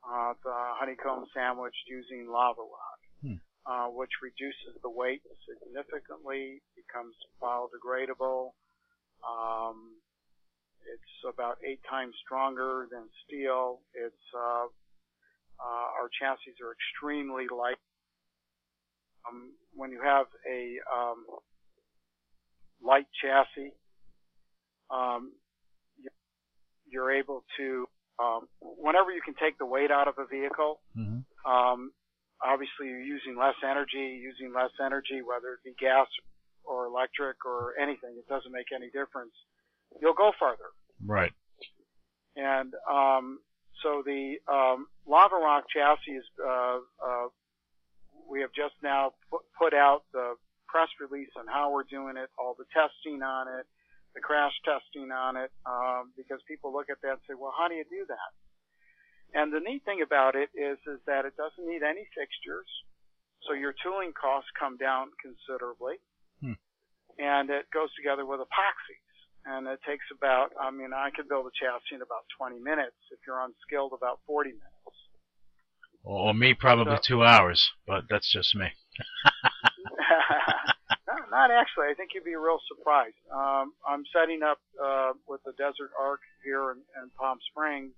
Uh, the honeycomb sandwiched using lava rock, Hmm. uh, which reduces the weight significantly, becomes biodegradable. Um, it's about eight times stronger than steel. It's uh, uh, our chassis are extremely light um, when you have a um, light chassis, um, you're able to, um, whenever you can take the weight out of a vehicle, Mm-hmm. um, obviously you're using less energy, using less energy, whether it be gas or electric or anything, it doesn't make any difference. You'll go farther. Right. And um, so the um, lava rock chassis is uh, uh, we have just now put, out the press release on how we're doing it, all the testing on it, the crash testing on it, um, because people look at that and say, well, how do you do that? And the neat thing about it is, is that it doesn't need any fixtures, so your tooling costs come down considerably, Hmm. and it goes together with epoxies. And it takes about, I mean, I could build a chassis in about 20 minutes. If you're unskilled, about 40 minutes. Or, or me, probably So- two hours, but that's just me. not, not actually. I think you'd be real surprised. Um, I'm setting up uh, with the Desert Arc here in, in Palm Springs.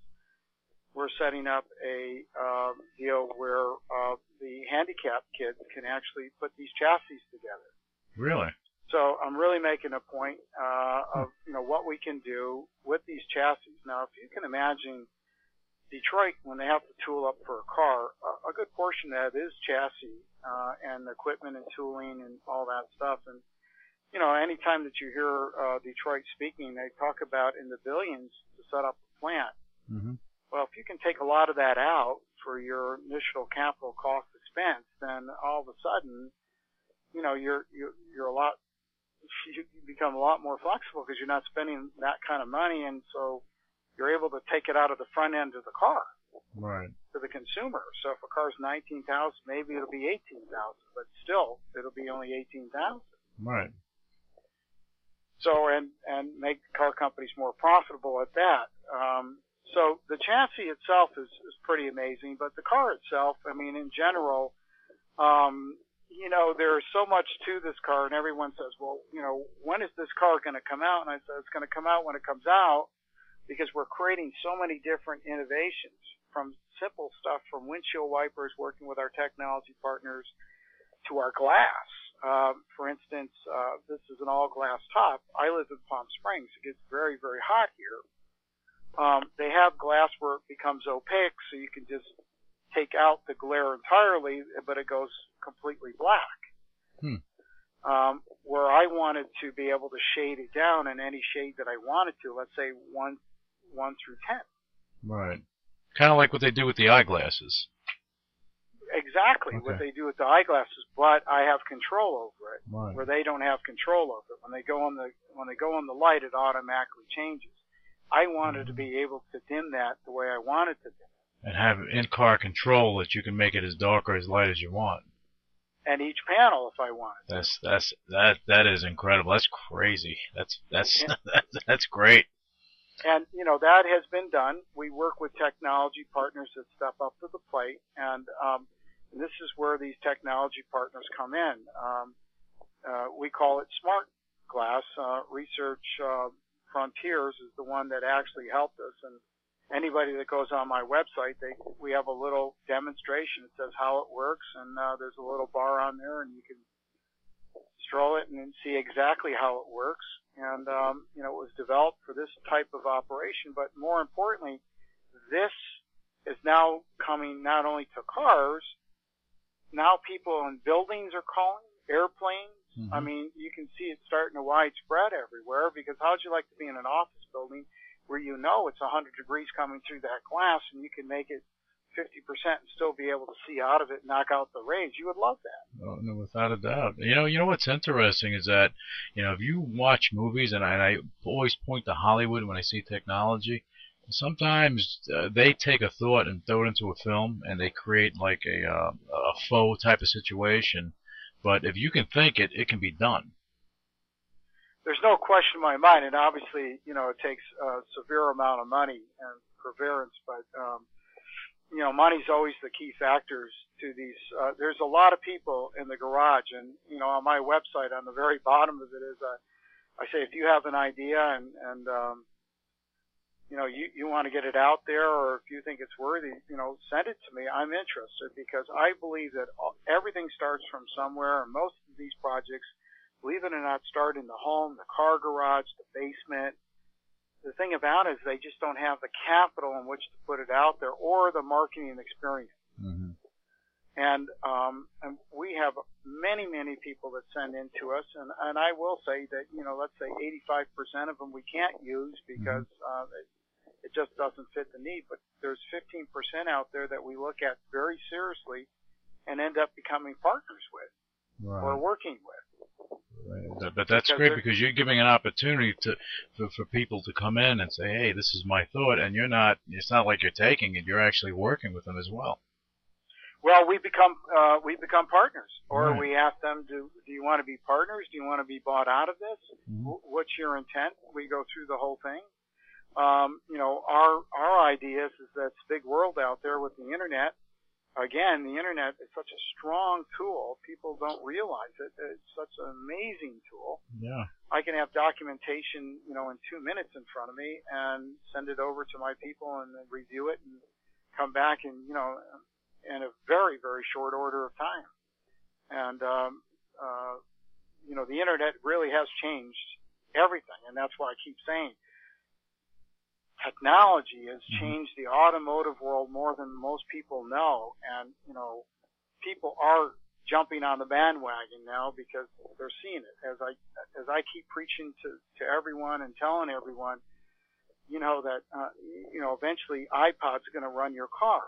We're setting up a uh, deal where uh, the handicapped kids can actually put these chassis together. Really? So I'm really making a point uh, of you know what we can do with these chassis. Now, if you can imagine Detroit when they have to tool up for a car, a, a good portion of that is chassis uh, and equipment and tooling and all that stuff. And you know, anytime that you hear uh, Detroit speaking, they talk about in the billions to set up a plant. Mm-hmm. Well, if you can take a lot of that out for your initial capital cost expense, then all of a sudden, you know, you're you're, you're a lot you become a lot more flexible because you're not spending that kind of money, and so you're able to take it out of the front end of the car Right. to the consumer. So if a car's nineteen thousand, maybe it'll be eighteen thousand, but still it'll be only eighteen thousand. Right. So and and make car companies more profitable at that. Um, so the chassis itself is is pretty amazing, but the car itself, I mean, in general, um, you know, there's so much to this car, and everyone says, well, you know, when is this car going to come out? And I said, it's going to come out when it comes out, because we're creating so many different innovations from simple stuff from windshield wipers, working with our technology partners, to our glass. Um, for instance, uh, this is an all glass top. I live in Palm Springs. It gets very, very hot here. Um, they have glass where it becomes opaque, so you can just take out the glare entirely, but it goes completely black. Hmm. Um, where I wanted to be able to shade it down in any shade that I wanted to, let's say one, one through ten. Right. Kind of like what they do with the eyeglasses. Exactly what they do with the eyeglasses, but I have control over it, Right. where they don't have control over it. When they go on the when they go on the light, it automatically changes. I wanted to mm-hmm. be able to dim that the way I wanted to dim it. And have in-car control that you can make it as dark or as light as you want. and each panel if I wanted. That's that's that that is incredible. That's crazy. That's that's that's, that's great. And you know that has been done. We work with technology partners that step up to the plate, and um, this is where these technology partners come in. Um, uh, we call it Smart Glass. Uh, Research uh, Frontiers is the one that actually helped us, and anybody that goes on my website, they we have a little demonstration. It says how it works, and uh, there's a little bar on there, and you can stroll it and see exactly how it works. And um, you know, it was developed for this type of operation, but more importantly, this is now coming not only to cars, now people in buildings are calling, airplanes. I Mhm. mean, you can see it starting to widespread everywhere because how'd you like to be in an office building where you know it's 100 degrees coming through that glass and you can make it 50% and still be able to see out of it and knock out the rays? You would love that. Oh, no, without a doubt. You know, you know what's interesting is that, you know, if you watch movies, and I, and I always point to Hollywood when I see technology, sometimes uh, they take a thought and throw it into a film, and they create like a uh, a faux type of situation. But if you can think it, it can be done. there's no question in my mind, and obviously, you know, it takes a severe amount of money and perseverance, but, um, you know, money's always the key factors to these. Uh, there's a lot of people in the garage, and, you know, on my website, on the very bottom of it is, uh, I say, if you have an idea and, and, um, you know, you, you want to get it out there or if you think it's worthy, you know, send it to me. I'm interested because I believe that everything starts from somewhere and most of these projects believe it or not, start in the home, the car garage, the basement. The thing about it is they just don't have the capital in which to put it out there or the marketing experience. Mm-hmm. And, um, and we have many, many people that send in to us. And, and I will say that, you know, let's say 85% of them we can't use because, uh, it, it just doesn't fit the need. But there's 15% out there that we look at very seriously and end up becoming partners with or working with. But, but that's Because great because you're giving an opportunity to for, for people to come in and say, "Hey, this is my thought," and you're not. It's not like you're taking it. You're actually working with them as well. Well, we become uh, we become partners, or Right. we ask them, "Do do you want to be partners? Do you want to be bought out of this? Mhm. Wh- What's your intent?" We go through the whole thing. Um, you know, our our idea is, is that it's a big world out there with the internet. Again, the internet is such a strong tool. People don't realize it. It's such an amazing tool. Yeah. I can have documentation, you know, in two minutes in front of me and send it over to my people and review it and come back and, you know, in a very, very short order of time. And, um, uh, you know, the internet really has changed everything. And that's why I keep saying technology has Mhm. changed the automotive world more than most people know. And, you know, people are jumping on the bandwagon now because they're seeing it. As I as I keep preaching to to everyone and telling everyone, you know that uh, you know eventually iPod's going to run your car.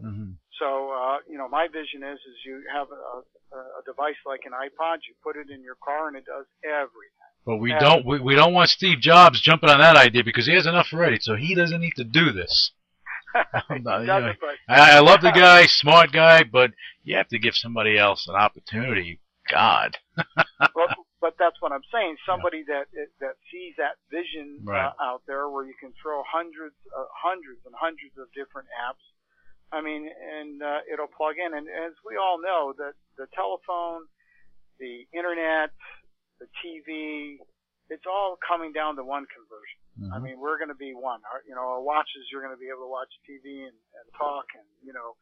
Mm-hmm. So uh, you know my vision is is you have a, a device like an iPod, you put it in your car and it does everything. But we Yeah. don't we, we don't want Steve Jobs jumping on that idea because he has enough already, so he doesn't need to do this. It No, doesn't, yeah. but I, I love the guy, smart guy, but you have to give somebody else an opportunity. God. but, but that's what I'm saying. Somebody that that sees that vision Right. uh, out there, where you can throw hundreds, uh, hundreds and hundreds of different apps. I mean, and uh, it'll plug in. And as we all know, that the telephone, the internet, the TV, it's all coming down to one conversion. I Mhm. mean, we're going to be one. Our, you know, our watches, you're going to be able to watch TV and, and talk and, you know,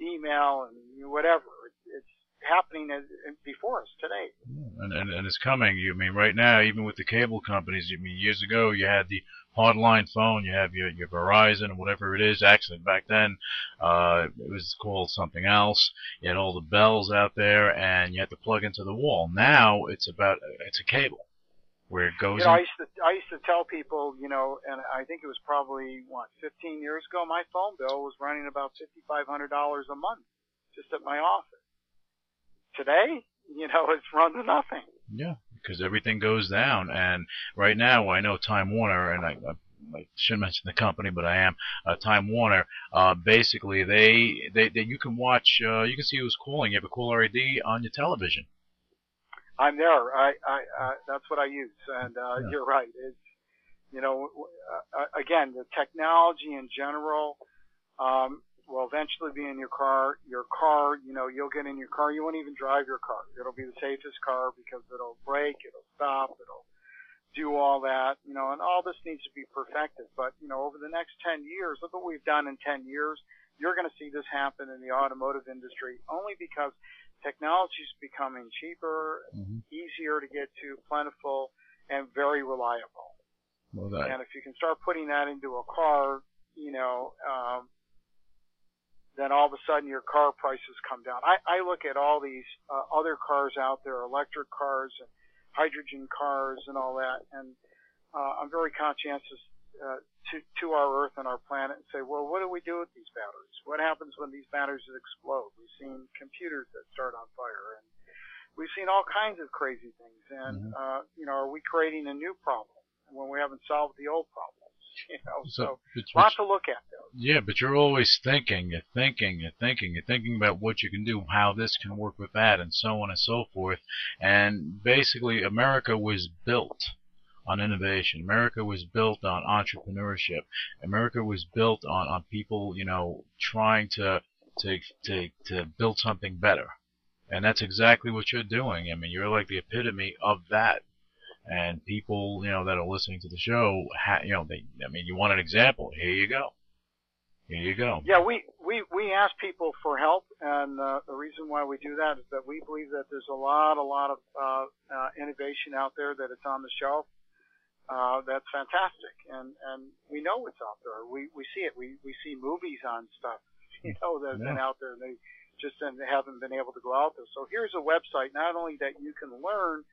email and you know, whatever. It's, it's happening as, before us today. and, and and it's coming. You I mean right now, even with the cable companies. I mean years ago, you had the hardline phone. You have your your Verizon, whatever it is. Actually, back then, uh, it was called something else. You had all the bells out there, and you had to plug into the wall. Now it's about it's a cable where it goes. You know, I used to I used to tell people, you know, and I think it was probably what 15 years ago. My phone bill was running about fifty-five hundred dollars a month just at my office. Today, you know, it's run to nothing. Yeah, because everything goes down. And right now, I know Time Warner, and I, I, I shouldn't mention the company, but I am. Uh, Time Warner, uh, basically, they, they, they, you can watch, uh, you can see who's calling. You have a caller ID on your television. I'm there. I, I, uh, that's what I use. And, uh, Yeah. you're right. It's, you know, uh, again, the technology in general, um, will eventually be in your car. Your car, you know, you'll get in your car. You won't even drive your car. It'll be the safest car because it'll brake, it'll stop, it'll do all that, you know, and all this needs to be perfected. But, you know, over the next 10 years, look what we've done in 10 years. You're going to see this happen in the automotive industry only because technology is becoming cheaper, Mm-hmm. easier to get to, plentiful, and very reliable. Well, that, And if you can start putting that into a car, you know, um, then all of a sudden your car prices come down. I, I look at all these uh, other cars out there, electric cars and hydrogen cars and all that, and uh, I'm very conscientious uh, to to our Earth and our planet and say, well, what do we do with these batteries? What happens when these batteries explode? We've seen computers that start on fire, and we've seen all kinds of crazy things. And Mhm. uh, you know, are we creating a new problem when we haven't solved the old problems? You know, so, so, lots to look at though. Yeah, but you're always thinking, you're thinking, you're thinking, you're thinking about what you can do, how this can work with that, and so on and so forth. And basically, America was built on innovation. America was built on entrepreneurship. America was built on, on people, you know, trying to, to, to, to build something better. And that's exactly what you're doing. I mean, you're like the epitome of that. And people, you know, that are listening to the show, ha- you know, they, I mean, you want an example? Here you go. Here you go. Yeah, we, we, we ask people for help, and uh, the reason why we do that is that we believe that there's a lot, a lot of uh, uh, innovation out there that it's on the shelf. Uh, that's fantastic, and and we know it's out there. We we see it. We we see movies on stuff, you know, that have been out there. And they just they haven't been able to go out there. So here's a website not only that you can learn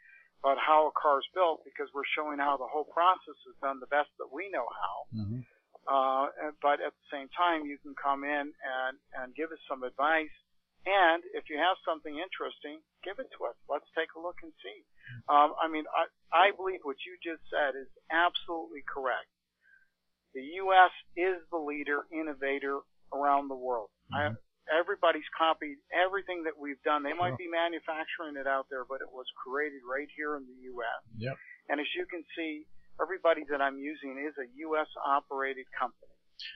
about how a car is built because we're showing how the whole process is done the best that we know how. hmm Uh, but at the same time, you can come in and, and give us some advice. And if you have something interesting, give it to us. Let's take a look and see. Um, I mean, I, I believe what you just said is absolutely correct. The U.S. is the leader, innovator around the world. I, everybody's copied everything that we've done. They might be manufacturing it out there, but it was created right here in the U.S. Yep. And as you can see, everybody that I'm using is a U.S. operated company.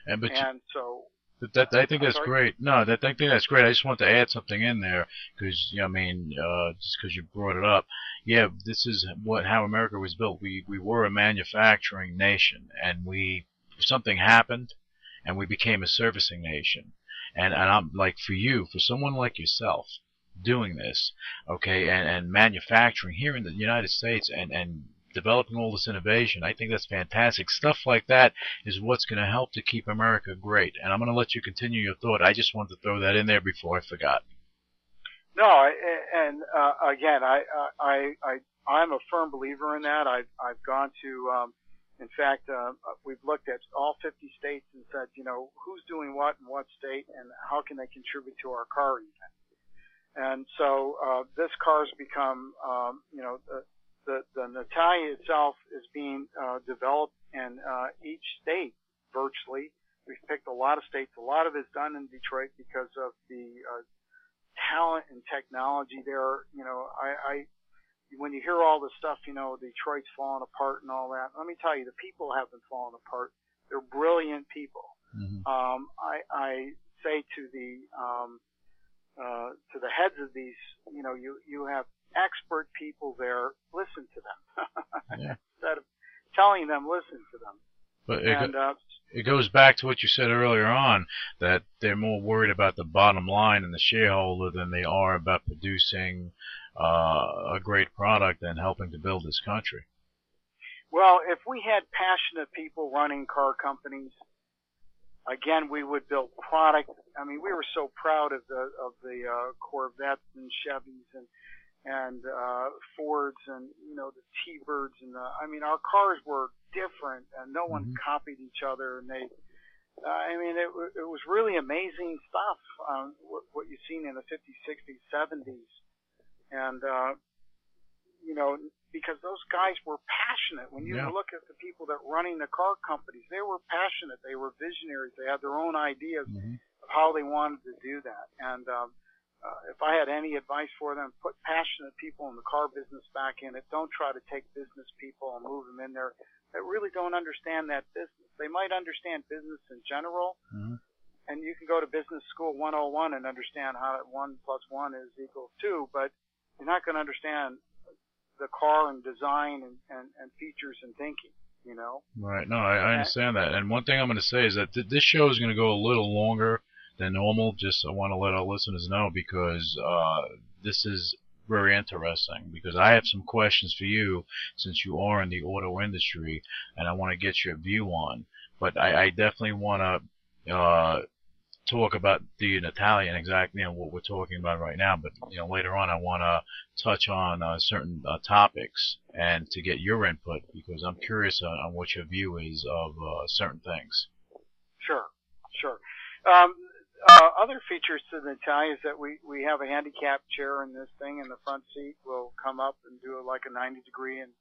And but you- And so, That, that, I think I'm that's sorry? great. No, that, I think that's great. I just want to add something in there because, you know, I mean, uh, just because you brought it up. Yeah, this is what how America was built. We we were a manufacturing nation, and we something happened, and we became a servicing nation. And and I'm like for you, for someone like yourself, doing this, okay, and and manufacturing here in the United States, and and developing all this innovation. I think that's fantastic. Stuff like that is what's going to help to keep America great. And I'm going to let you continue your thought. I just wanted to throw that in there before I forgot. no, and uh, again, I, I, I, I'm a firm believer in that. I've, I've gone to, um, in fact, uh, we've looked at all 50 states and said, you know, who's doing what in what state and how can they contribute to our car even. And so uh, this car has become, um, you know, the, the, the Natalia itself is being uh, developed in uh, each state virtually. We've picked a lot of states. A lot of it's done in Detroit because of the uh, talent and technology there. You know, I, I when you hear all this stuff, you know, Detroit's falling apart and all that. Let me tell you, the people have been falling apart. They're brilliant people. Mm-hmm. Um, I, I say to the um, uh, to the heads of these, you know, you you have expert people there. Listen to them Yeah. instead of telling them. Listen to them. But it, And uh, it goes back to what you said earlier on that they're more worried about the bottom line and the shareholder than they are about producing uh, a great product and helping to build this country. Well, if we had passionate people running car companies, again, we would build product. I mean, we were so proud of the of the uh, Corvettes and Chevys and and uh, Fords and you know the T-Birds and the. I mean, our cars were different and no one Mhm. copied each other and they. Uh, I mean, it it was really amazing stuff. Um, what, what you've seen in the 50s, 60s, 70s, and uh, you know because those guys were passionate. When you Yeah. look at the people that running the car companies, they were passionate. They were visionaries. They had their own ideas Mhm. of how they wanted to do that. And um, uh, if I had any advice for them, put passionate people in the car business back in it. Don't try to take business people and move them in there that really don't understand that business. They might understand business in general, Mhm. and you can go to business school 101 and understand how one plus one is equal two, but you're not going to understand the car and design and, and, and features and thinking. You know. Right. No, I, I understand that. And one thing I'm going to say is that th- this show is going to go a little longer than normal. Just I want to let our listeners know because uh, this is very interesting. Because I have some questions for you since you are in the auto industry, and I want to get your view on. But I, I definitely want to uh, talk about the Natalia exactly what we're talking about right now. But you know later on, I want to touch on uh, certain uh, topics and to get your input because I'm curious on, on what your view is of uh, certain things. Sure, sure. Um, uh, other features to the Natalia is that we, we have a handicap chair in this thing, and the front seat will come up and do like a 90 degree and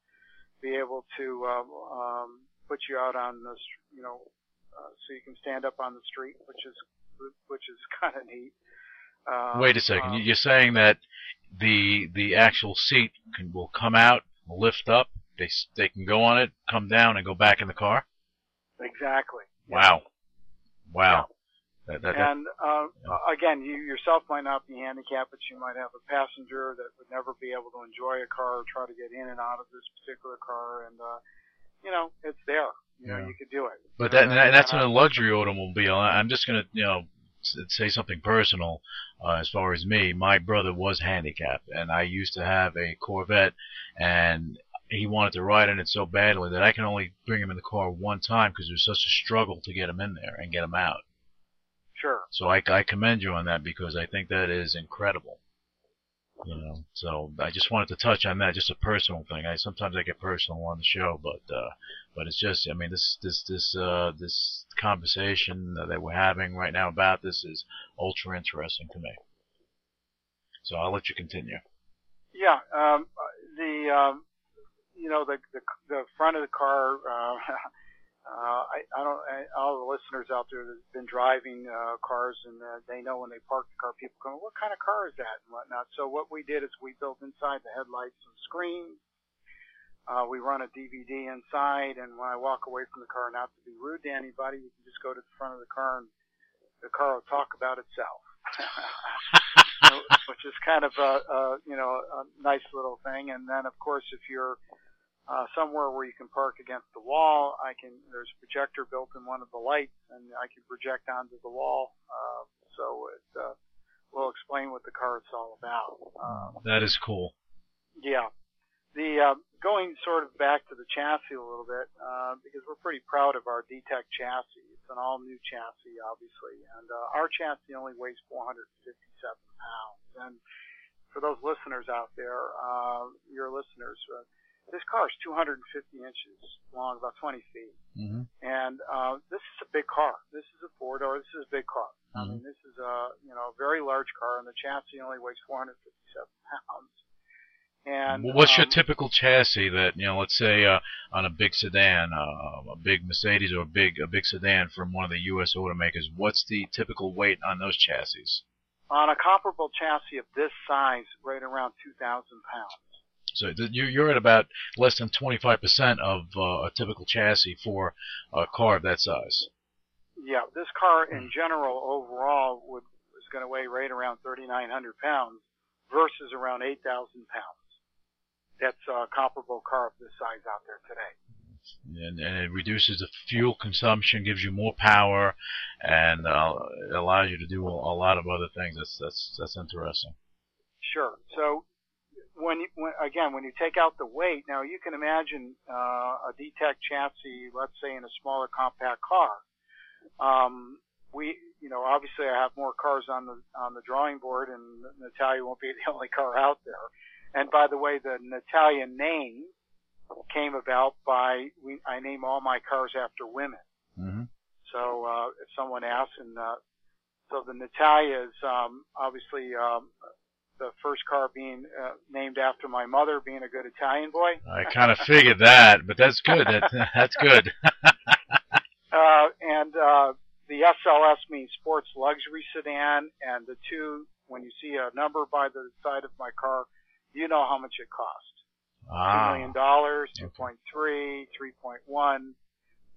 be able to um, um, put you out on the, you know, uh, so you can stand up on the street, which is which is kind of neat. Um, Wait a second, um, you're saying that the the actual seat can, will come out, lift up, they they can go on it, come down, and go back in the car. exactly. Wow, wow. That, that, that, And uh, again, you yourself might not be handicapped, but you might have a passenger that would never be able to enjoy a car or try to get in and out of this particular car, and uh, you know, it's there. You know, Yeah. you could do it. But that, and that's in a luxury automobile. I'm just gonna, you know, say something personal. Uh, as far as me, my brother was handicapped, and I used to have a Corvette, and he wanted to ride in it so badly that I can only bring him in the car one time because it was such a struggle to get him in there and get him out. Sure. So I, I commend you on that because I think that is incredible. You know, so I just wanted to touch on that, just a personal thing. I sometimes I get personal on the show, but uh, but it's just, I mean, this this this uh, this conversation that we're having right now about this is ultra interesting to me. So I'll let you continue. Yeah. Um, the um, you know the the the front of the car. Uh, uh, I, I don't. I, all the listeners out there that've been driving uh, cars and uh, they know when they park the car, people go, "What kind of car is that?" and whatnot. So what we did is we built inside the headlights some screens. Uh, we run a DVD inside, and when I walk away from the car, not to be rude to anybody, you can just go to the front of the car and the car will talk about itself. which is kind of a, a you know a nice little thing. And then of course if you're uh, somewhere where you can park against the wall, I can there's a projector built in one of the lights, and I can project onto the wall. Uh, so it uh, will explain what the car is all about. Um, That is cool. yeah. The uh, going sort of back to the chassis a little bit uh, because we're pretty proud of our DTEC chassis. It's an all new chassis, obviously, and uh, our chassis only weighs 457 pounds. And for those listeners out there, uh, your listeners, uh, this car is 250 inches long, about 20 feet, hmm and uh, this is a big car. This is a four door. This is a big car. I Mhm. mean, this is a you know a very large car, and the chassis only weighs 457 pounds. And What's your um, typical chassis that you know? Let's say uh, on a big sedan, uh, a big Mercedes or a big a big sedan from one of the U.S. automakers. What's the typical weight on those chassis? on a comparable chassis of this size, right around 2,000 pounds. So you- you're at about less than 25% of uh, a typical chassis for a car of that size. Yeah, this car Hmm. in general overall would is going to weigh right around 3,900 pounds versus around 8,000 pounds. That's a comparable car of this size out there today. And, and it reduces the fuel consumption, gives you more power, and uh, allows you to do a, a lot of other things. That's that's that's interesting. Sure. So when, you, when again when you take out the weight, now you can imagine uh, a DTEC chassis, let's say in a smaller compact car. Um, we, you know, obviously I have more cars on the on the drawing board, and Natalia won't be the only car out there. And by the way, the Natalia name came about by we, I name all my cars after women. Mm-hmm. So uh, if someone asks, and uh, so the Natalia is um, obviously um, the first car being uh, named after my mother, being a good Italian boy. I kind of figured that, but that's good. That, that's good. uh, and uh, the SLS means sports luxury sedan, and the two, when you see a number by the side of my car, you know how much it cost. Ah. Two million dollars, two point three, three point one.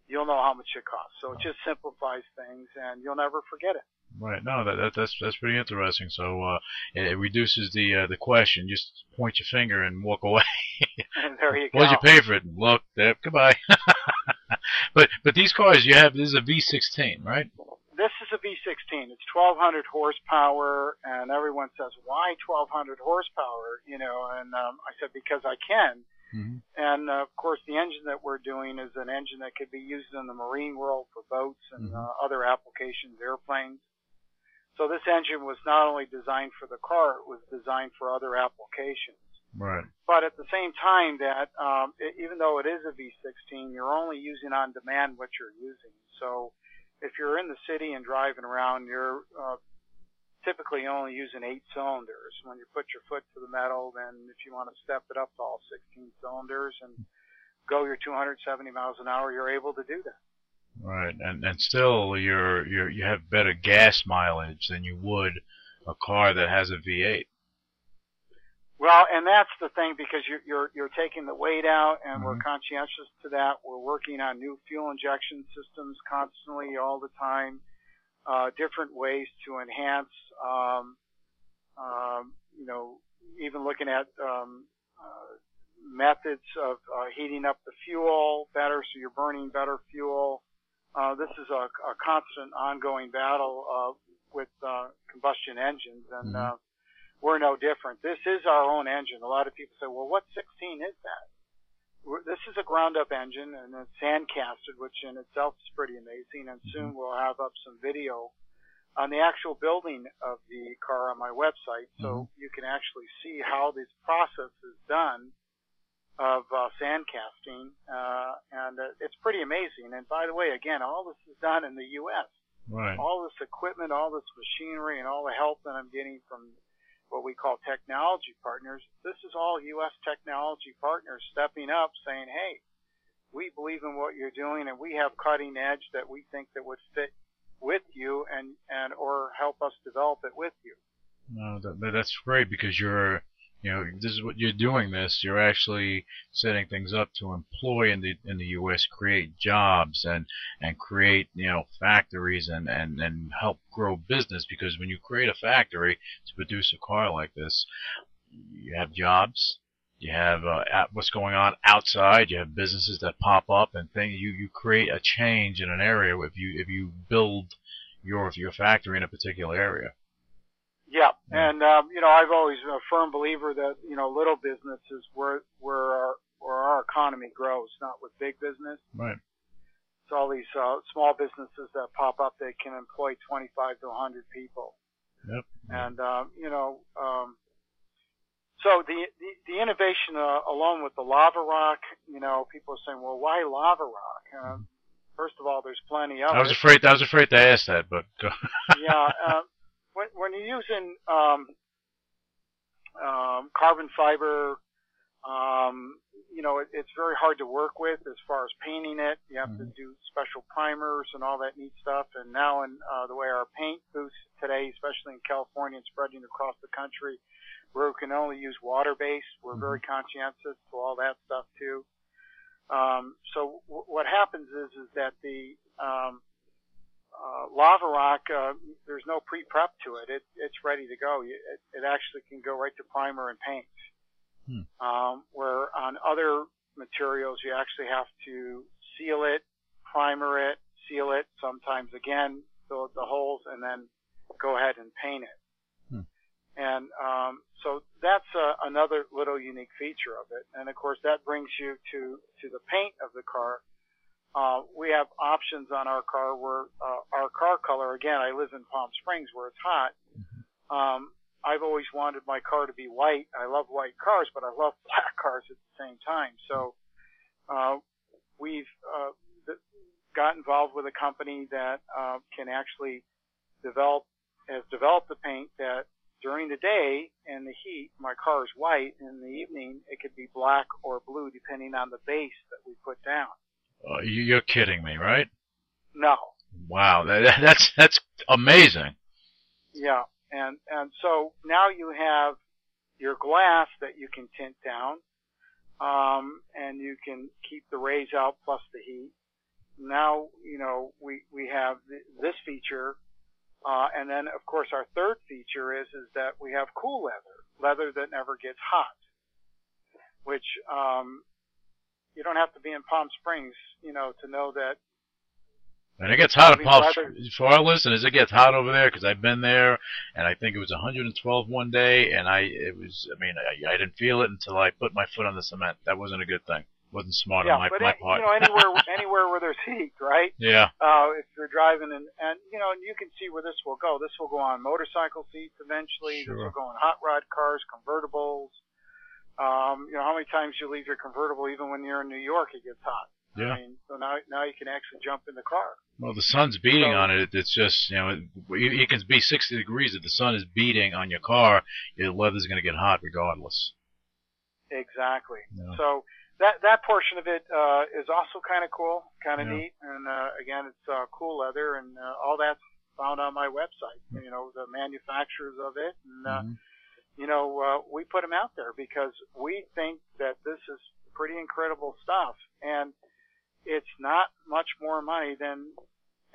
You'll know how much it costs. So it just simplifies things, and you'll never forget it. Right. No, that, that that's that's pretty interesting. So uh, it, it reduces the uh, the question. Just point your finger and walk away. and there you go. What'd you pay for it? Look, there. Goodbye. but but these cars you have this is a V16, right? This is a V16. It's 1200 horsepower, and everyone says, "Why 1200 horsepower?" You know, and um, I said because I can. Mm-hmm. And uh, of course, the engine that we're doing is an engine that could be used in the marine world for boats and Mhm. uh, other applications, airplanes. So this engine was not only designed for the car; it was designed for other applications. Right. But at the same time, that um, it, even though it is a V16, you're only using on demand what you're using. So if you're in the city and driving around, you're uh, typically only using eight cylinders. When you put your foot to the metal, then if you want to step it up to all 16 cylinders and go your 270 miles an hour, you're able to do that. Right. And and still you're you're you have better gas mileage than you would a car that has a V8. Well, and that's the thing because you're you're, you're taking the weight out, and we're Mhm. conscientious to that. We're working on new fuel injection systems constantly, all the time. Uh, different ways to enhance, um, um, you know, even looking at um, uh, methods of uh, heating up the fuel better, so you're burning better fuel. Uh, this is a, a constant, ongoing battle uh, with uh, combustion engines, and Mhm. uh, we're no different. This is our own engine. A lot of people say, well, what 16 is that? We're, this is a ground up engine and it's sand casted, which in itself is pretty amazing. And soon we'll have up some video on the actual building of the car on my website so you can actually see how this process is done of uh, sand casting. Uh, and uh, it's pretty amazing. And by the way, again, all this is done in the U.S Right. all this equipment, all this machinery, and all the help that I'm getting from what we call technology partners, this is all U.S. technology partners stepping up saying, hey, we believe in what you're doing and we have cutting edge that we think that would fit with you and, and or help us develop it with you. No, that, that- that's great because you're, you know, this is what you're doing. This you're actually setting things up to employ in the in the U.S. create jobs and and create you know factories and and and help grow business because when you create a factory to produce a car like this, you have jobs. You have uh, at- what's going on outside. You have businesses that pop up and things. You you create a change in an area if you if you build your your factory in a particular area. Yeah, and um, you know, I've always been a firm believer that you know, little business is where where our where our economy grows, not with big business. Right. It's all these uh, small businesses that pop up that can employ 25 to 100 people, Yep. and um, you know, um, so the the, the innovation uh, along with the lava rock, you know, people are saying, well, why lava rock? Uh, first of all, there's plenty of I was it. afraid. I was afraid to ask that, but go. yeah, uh, when when you're using um, um, carbon fiber, um, you know, it, it's very hard to work with as far as painting it. You have to Mhm. do special primers and all that neat stuff. And now, in uh, the way our paint booths today, especially in California and spreading across the country, where we can only use water based, we're very conscientious to all that stuff too. Um, so w- what happens is is that the um, uh, lava rock, uh, there's no pre-prep to it. It it's ready to go. It, it actually can go right to primer and paint. Hmm. Um, where on other materials you actually have to seal it, primer it, seal it, sometimes again fill the holes, and then go ahead and paint it. Hmm. And um, so that's uh, another little unique feature of it. And of course, that brings you to to the paint of the car. Uh, we have options on our car where uh, our car color. Again, I live in Palm Springs where it's hot. Um, I've always wanted my car to be white. I love white cars, but I love black cars at the same time. So uh, we've uh, got involved with a company that uh, can actually develop has developed the paint that during the day in the heat my car is white in the evening it could be black or blue depending on the base that we put down uh, you're kidding me right? No. Wow that, that's that's amazing. Yeah and and so now you have your glass that you can tint down um, and you can keep the rays out plus the heat. Now you know we we have th- this feature uh, and then, of course, our third feature is is that we have cool leather, leather that never gets hot, which um, you don't have to be in Palm Springs, you know, to know that. And it gets hot in Palm Springs. For our listeners, it gets hot over there because I've been there, and I think it was 112 one day, and I it was. I mean, I, I didn't feel it until I put my foot on the cement. That wasn't a good thing wasn't smart yeah, on my, but my it, part. you know, anywhere anywhere where there's heat, right? Yeah. Uh, if you're driving and and you know, and you can see where this will go. This will go on motorcycle seats eventually. Sure. This will go on hot rod cars, convertibles. Um, you know, how many times you leave your convertible, even when you're in New York, it gets hot. Yeah. I mean, so now now you can actually jump in the car. Well, the sun's beating So- on it. It's just you know, it, you can be 60 degrees. If the sun is beating on your car, your leather's going to get hot regardless. Exactly. Yeah. So that that portion of it uh, is also kind of cool, kind of Yeah. neat, and uh, again, it's uh, cool leather, and uh, all that's found on my website. You know, the manufacturers of it, and uh, Mhm. You know, uh, we put them out there because we think that this is pretty incredible stuff, and it's not much more money than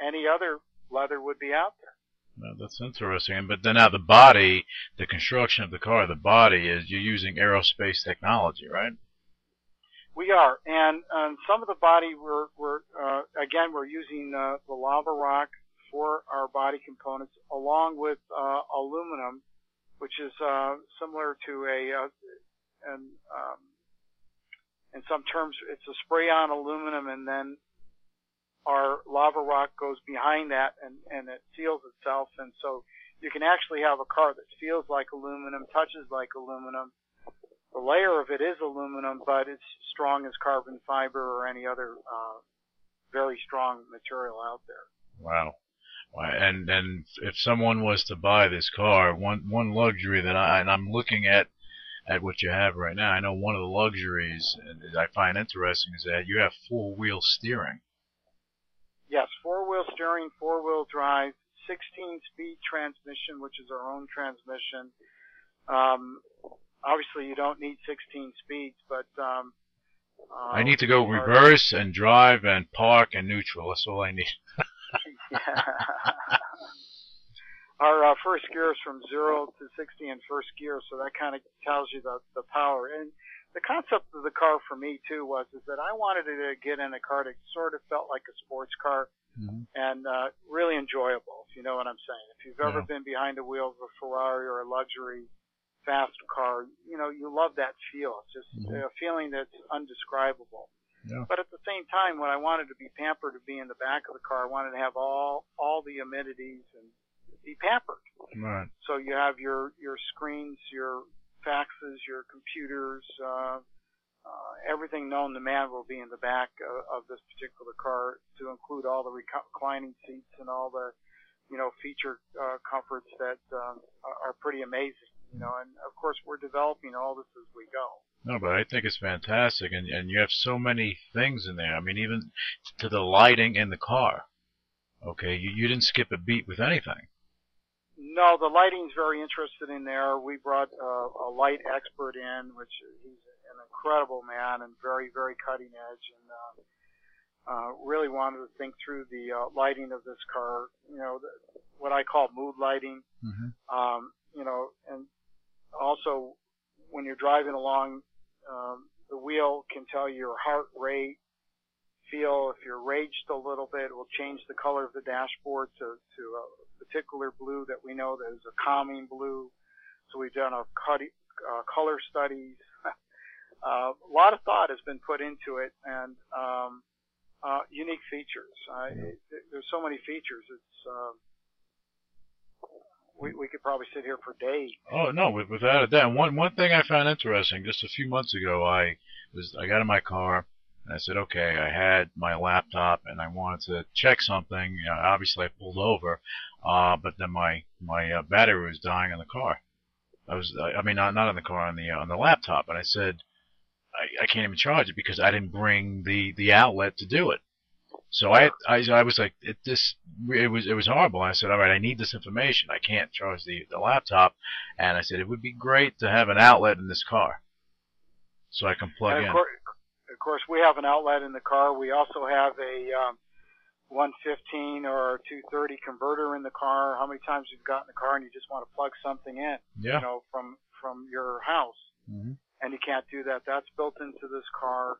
any other leather would be out there. Well, that's interesting. But then now the body, the construction of the car, the body is you're using aerospace technology, right? We are, and um, some of the body we're, we're uh, again we're using uh, the lava rock for our body components, along with uh, aluminum, which is uh, similar to a, uh, and um, in some terms it's a spray-on aluminum, and then our lava rock goes behind that, and and it seals itself, and so you can actually have a car that feels like aluminum, touches like aluminum, the layer of it is aluminum, but it's strong as carbon fiber or any other uh, very strong material out there. Wow. And and if someone was to buy this car, one one luxury that I and I'm looking at at what you have right now. I know one of the luxuries that I find interesting is that you have four wheel steering. Yes, four-wheel steering, four-wheel drive, 16-speed transmission, which is our own transmission. Um, obviously, you don't need 16 speeds, but um, uh, I need to go reverse and drive and park and neutral. That's all I need. Our uh, first gear is from zero to 60 in first gear, so that kind of tells you the, the power. And the concept of the car for me too was is that I wanted to get in a car that sort of felt like a sports car Mhm. and uh, really enjoyable. If you know what I'm saying. If you've ever Yeah. been behind the wheels of a Ferrari or a luxury fast car, you know you love that feel. It's just Mhm. a feeling that's undescribable. Yeah. But at the same time, when I wanted to be pampered to be in the back of the car, I wanted to have all all the amenities and be pampered. Right. So you have your your screens, your faxes, your computers, uh, uh, everything known to man will be in the back of, of this particular car, to include all the reclining seats and all the you know feature uh, comforts that um, are, are pretty amazing. You know, and of course we're developing all this as we go. No, but I think it's fantastic, and and you have so many things in there. I mean, even to the lighting in the car. Okay, you you didn't skip a beat with anything. No, the lighting's very interested in there. We brought uh, a light expert in, which he's an incredible man and very, very cutting edge, and uh, uh, really wanted to think through the uh, lighting of this car. You know, the, what I call mood lighting. Mm-hmm. Um, you know, and also when you're driving along, um, the wheel can tell your heart rate, feel if you're raged a little bit, it will change the color of the dashboard to, to a particular blue that we know that is a calming blue. So we've done a cut, uh, color studies. uh, a lot of thought has been put into it, and um, uh, unique features. Uh, it, there's so many features. It's uh, we we could probably sit here for days. Oh no, without a doubt. One one thing I found interesting just a few months ago, I was I got in my car and I said, okay, I had my laptop and I wanted to check something. You know, obviously, I pulled over, uh, but then my my uh, battery was dying in the car. I was, I mean, not not in the car, on the uh, on the laptop, and I said, I, I can't even charge it because I didn't bring the the outlet to do it. So I, I, I was like, it, this, it was, it was horrible. I said, all right, I need this information. I can't charge the, the laptop. And I said, it would be great to have an outlet in this car. So I can plug in. Of course, of course, we have an outlet in the car. We also have a, um, 115 or 230 converter in the car. How many times you've got in the car and you just want to plug something in, yeah. you know, from, from your house. Mm-hmm. And you can't do that. That's built into this car.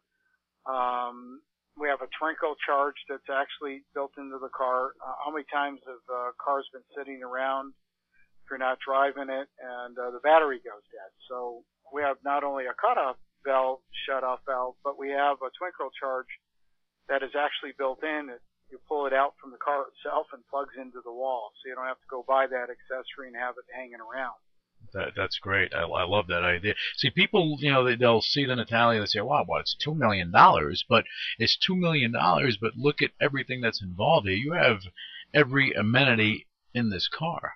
Um, we have a trickle charge that's actually built into the car. Uh, how many times have uh, cars been sitting around if you're not driving it and uh, the battery goes dead? So we have not only a cutoff valve, shut off valve, but we have a trickle charge that is actually built in. It, you pull it out from the car itself and plugs into the wall, so you don't have to go buy that accessory and have it hanging around. That, that's great. I, I love that idea. See, people, you know, they, they'll see the Natalia and they say, wow, well, it's $2 million, but it's $2 million, but look at everything that's involved here. You have every amenity in this car.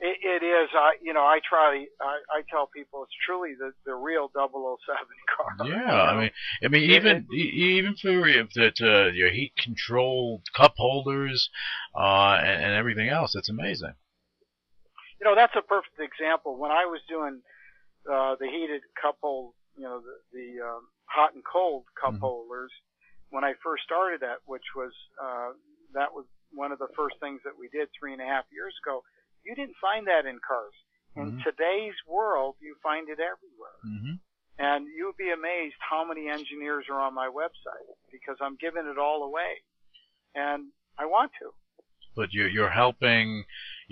It, it is. I, you know, I try. I, I tell people it's truly the the real 007 car. Yeah, you know? I mean, I mean, even it, even for that uh, your heat controlled cup holders uh, and, and everything else, it's amazing you know, that's a perfect example. When I was doing uh, the heated cup hold, you know, the, the um, hot and cold cup mm-hmm. holders, when I first started that, which was uh, that was one of the first things that we did three and a half years ago. You didn't find that in cars. In mm-hmm. today's world, you find it everywhere. Mm-hmm. And you'll be amazed how many engineers are on my website because I'm giving it all away. And I want to. But you're helping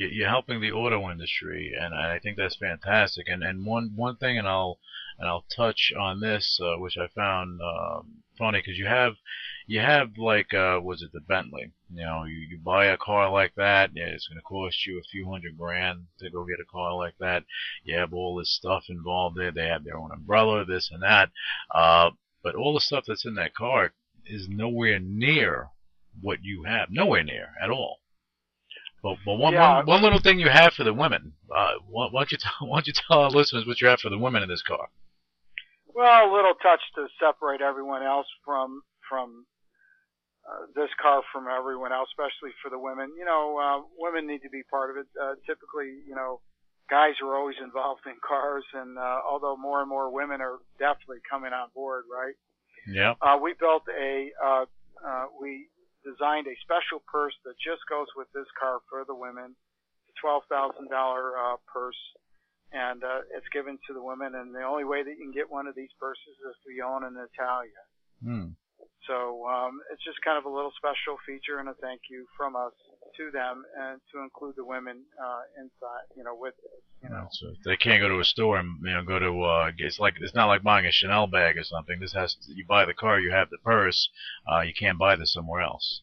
you're helping the auto industry, and I think that's fantastic. And and one one thing, and I'll and I'll touch on this, uh, which I found um, funny because you have you have like uh, was it the Bentley? You know, you, you buy a car like that, yeah, it's going to cost you a few hundred grand to go get a car like that. You have all this stuff involved there. They have their own umbrella, this and that. Uh, but all the stuff that's in that car is nowhere near what you have. Nowhere near at all. But, but one, yeah. one, one little thing you have for the women. Uh, why, why don't you tell why don't you tell our listeners what you have for the women in this car? Well, a little touch to separate everyone else from from uh, this car from everyone else, especially for the women. You know, uh, women need to be part of it. Uh, typically, you know, guys are always involved in cars, and uh, although more and more women are definitely coming on board, right? Yeah. Uh, we built a uh, uh, we designed a special purse that just goes with this car for the women. It's a twelve thousand uh, purse, and uh, it's given to the women. And the only way that you can get one of these purses is to own a Natalia. Hmm. So um, it's just kind of a little special feature and a thank you from us to them, and to include the women uh, inside, you know, with it. You know, so they can't go to a store and you know go to. Uh, it's like it's not like buying a Chanel bag or something. This has to, you buy the car, you have the purse. Uh, you can't buy this somewhere else.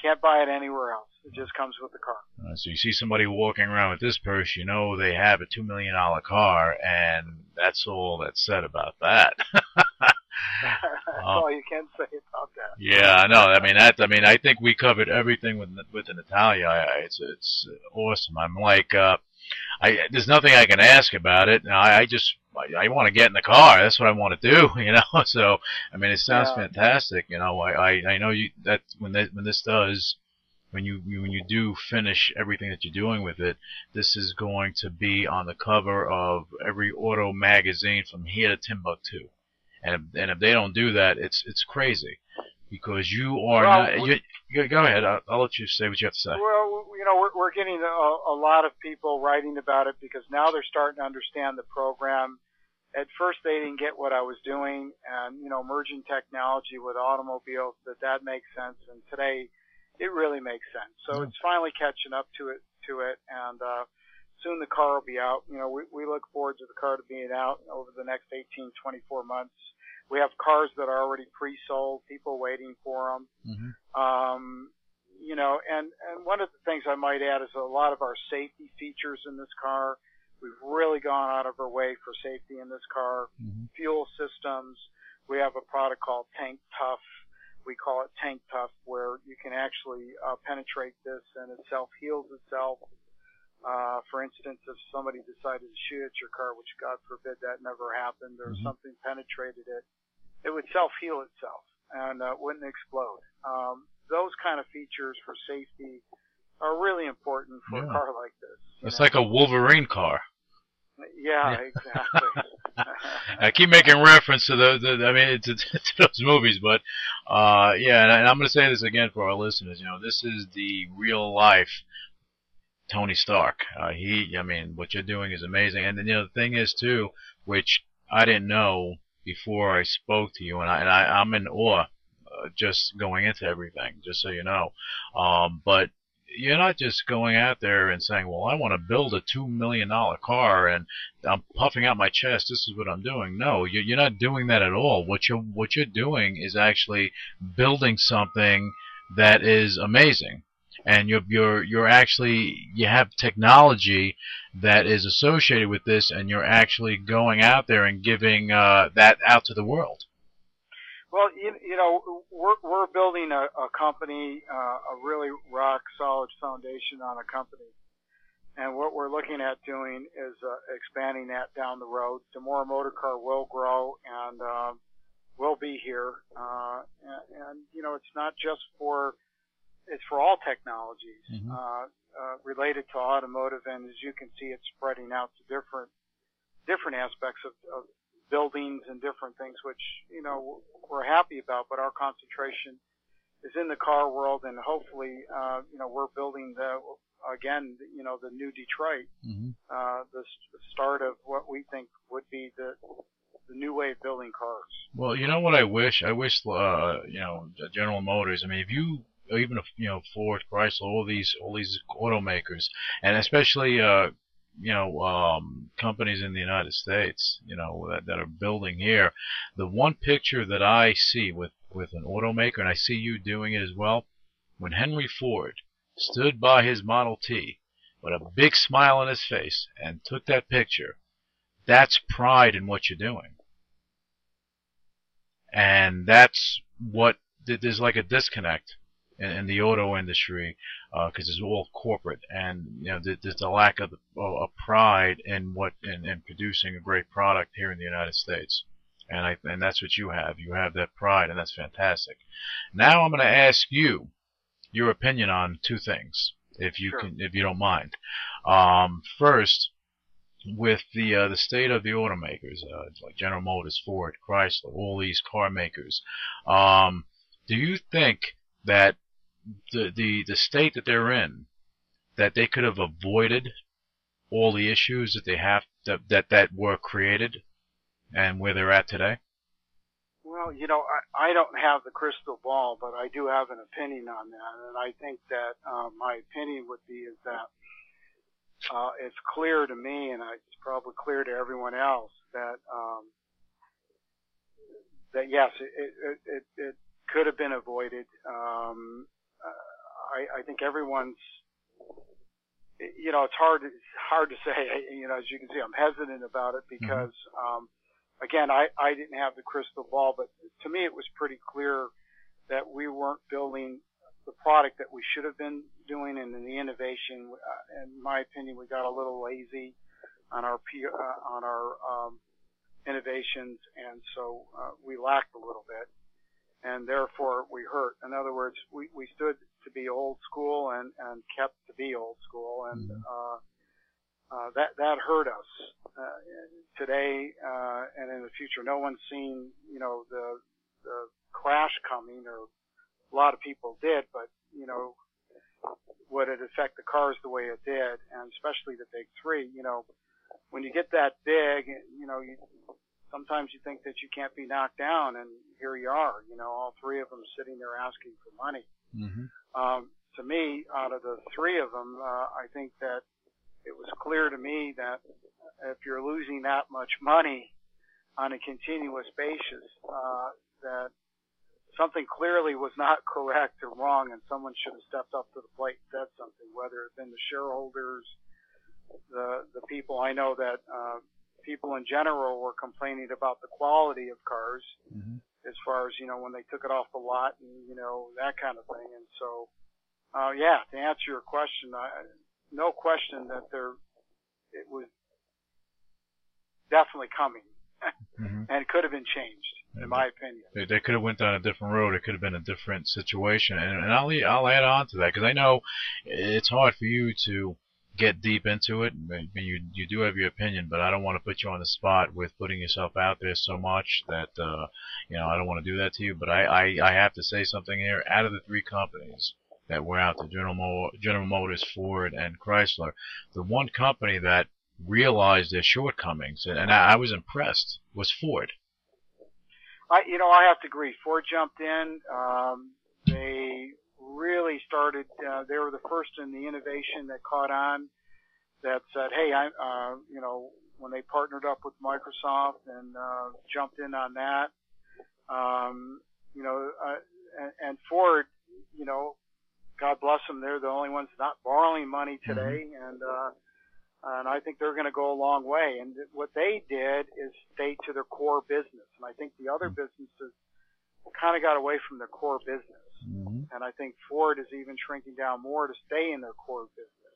Can't buy it anywhere else. It just comes with the car. Uh, so you see somebody walking around with this purse, you know they have a two million dollar car, and that's all that's said about that. That's all you can say about that. Yeah, I know. I mean, that. I mean, I think we covered everything with with the Natalia. I, it's it's awesome. I'm like, uh, I there's nothing I can ask about it. I, I just I, I want to get in the car. That's what I want to do. You know. So I mean, it sounds Yeah. fantastic. You know, I I, I know you that when that when this does. When you when you do finish everything that you're doing with it, this is going to be on the cover of every auto magazine from here to Timbuktu. And if, and if they don't do that, it's it's crazy, because you are Well, not. You, you, go ahead. I'll, I'll let you say what you have to say. Well, you know, we're, we're getting a, a lot of people writing about it because now they're starting to understand the program. At first, they didn't get what I was doing, and you know, merging technology with automobiles that that makes sense. And today, it really makes sense. So Yeah. it's finally catching up to it to it, and uh, soon the car will be out. You know, we, we look forward to the car to being out over the next 18, 24 months. We have cars that are already pre-sold, people waiting for them. Mm-hmm. Um, you know, and, and one of the things I might add is a lot of our safety features in this car. We've really gone out of our way for safety in this car. Mhm. Fuel systems. We have a product called Tank Tough. We call it Tank Tough, where you can actually uh, penetrate this and it self heals itself. Uh, for instance, if somebody decided to shoot at your car, which God forbid that never happened, or Mhm. something penetrated it, it would self heal itself and uh, wouldn't explode. Um, those kind of features for safety are really important for a car like this. It's know. like a Wolverine car. yeah, Yeah. exactly. I keep making reference to the, the I mean, to, to those movies, but uh, yeah, and, I, and I'm going to say this again for our listeners. You know, this is the real life Tony Stark. Uh, he, I mean, what you're doing is amazing. And then, you know, the thing is too, which I didn't know before I spoke to you, and I, and I I'm in awe uh, just going into everything. Just so you know, um, but you're not just going out there and saying, "Well, I want to build a two million dollar car and I'm puffing out my chest. This is what I'm doing." No, you're not doing that at all. What you're what you're doing is actually building something that is amazing, and you're you're you're actually you have technology that is associated with this, and you're actually going out there and giving uh, that out to the world. Well, you, you know, we're we're building a, a company, uh, a really rock solid foundation on a company, and what we're looking at doing is uh, expanding that down the road. DiMora Motor Car will grow and um, will be here, uh, and, and you know, it's not just for it's for all technologies Mhm. uh, uh, related to automotive, and as you can see, it's spreading out to different different aspects of, of buildings and different things, which you know we're happy about. But our concentration is in the car world, and hopefully, uh, you know, we're building the again, you know, the new Detroit, Mm-hmm. uh, the start of what we think would be the the new way of building cars. Well, you know what I wish? I wish, uh, you know, General Motors. I mean, if you, even you know, Ford, Chrysler, all these, all these automakers, and especially, uh, you know, um, companies in the United States, you know, that, that are building here. The one picture that I see with, with an automaker, and I see you doing it as well, when Henry Ford stood by his Model T with a big smile on his face and took that picture, that's pride in what you're doing and that's what there's like a disconnect in, in the auto industry because it's all corporate, and you know there's a lack of, of, of pride in what in, in producing a great product here in the United States. And I and that's what you have. You have that pride, and that's fantastic. Now I'm going to ask you your opinion on two things, if you Sure. can, if you don't mind. Um, first, with the uh, the state of the automakers, uh, like General Motors, Ford, Chrysler, all these car makers, um, do you think that the, the the state that they're in, that they could have avoided all the issues that they have that that, that were created, and where they're at today? Well, you know, I, I don't have the crystal ball, but I do have an opinion on that, and I think that uh, my opinion would be is that uh, it's clear to me, and it's probably clear to everyone else that um, that yes, it it, it, it could have been avoided. Um, I, I think everyone's, you know, it's hard it's hard to say. You know, as you can see, I'm hesitant about it because. Um, again, I, I didn't have the crystal ball, but to me it was pretty clear that we weren't building the product that we should have been doing and in the innovation. Uh, in my opinion, we got a little lazy on our P, uh, on our um, innovations, and so uh, we lacked a little bit, and therefore we hurt. In other words, we, we stood to be old school and, and kept to be old school, and uh, uh, that that hurt us uh, today uh, and in the future. No one's seen, you know, the the crash coming, or a lot of people did, but you know, would it affect the cars the way it did, and especially the big three? You know, when you get that big, you know, you sometimes you think that you can't be knocked down, and here you are. You know, all three of them sitting there asking for money. Mm-hmm. Um, to me, out of the three of them, uh, I think that it was clear to me that if you're losing that much money on a continuous basis, uh, that something clearly was not correct or wrong, and someone should have stepped up to the plate and said something, whether it been the shareholders, the the people. I know that uh, people in general were complaining about the quality of cars, Mhm. as far as you know when they took it off the lot and you know that kind of thing. And so, uh, yeah, to answer your question, I, no question that there it was definitely coming Mhm. and could have been changed, in my opinion. They, they could have went down a different road. It could have been a different situation. And, and I'll I'll add on to that because I know it's hard for you to get deep into it. You you do have your opinion, but I don't want to put you on the spot with putting yourself out there so much that uh, you know I don't want to do that to you. But I, I I have to say something here. Out of the three companies that were out there, General Mo- General Motors, Ford, and Chrysler, the one company that realized their shortcomings and, and I, I was impressed was Ford. I, you know, I have to agree. Ford jumped in. Um, they really started. Uh, they were the first in the innovation that caught on. That said, hey, I, uh, you know, when they partnered up with Microsoft and uh, jumped in on that. Um, you know, uh, and, and Ford, you know, God bless them, they're the only ones not borrowing money today, and uh, and I think they're going to go a long way. And th- what they did is stay to their core business, and I think the other businesses kind of got away from their core business. Mm-hmm. And I think Ford is even shrinking down more to stay in their core business.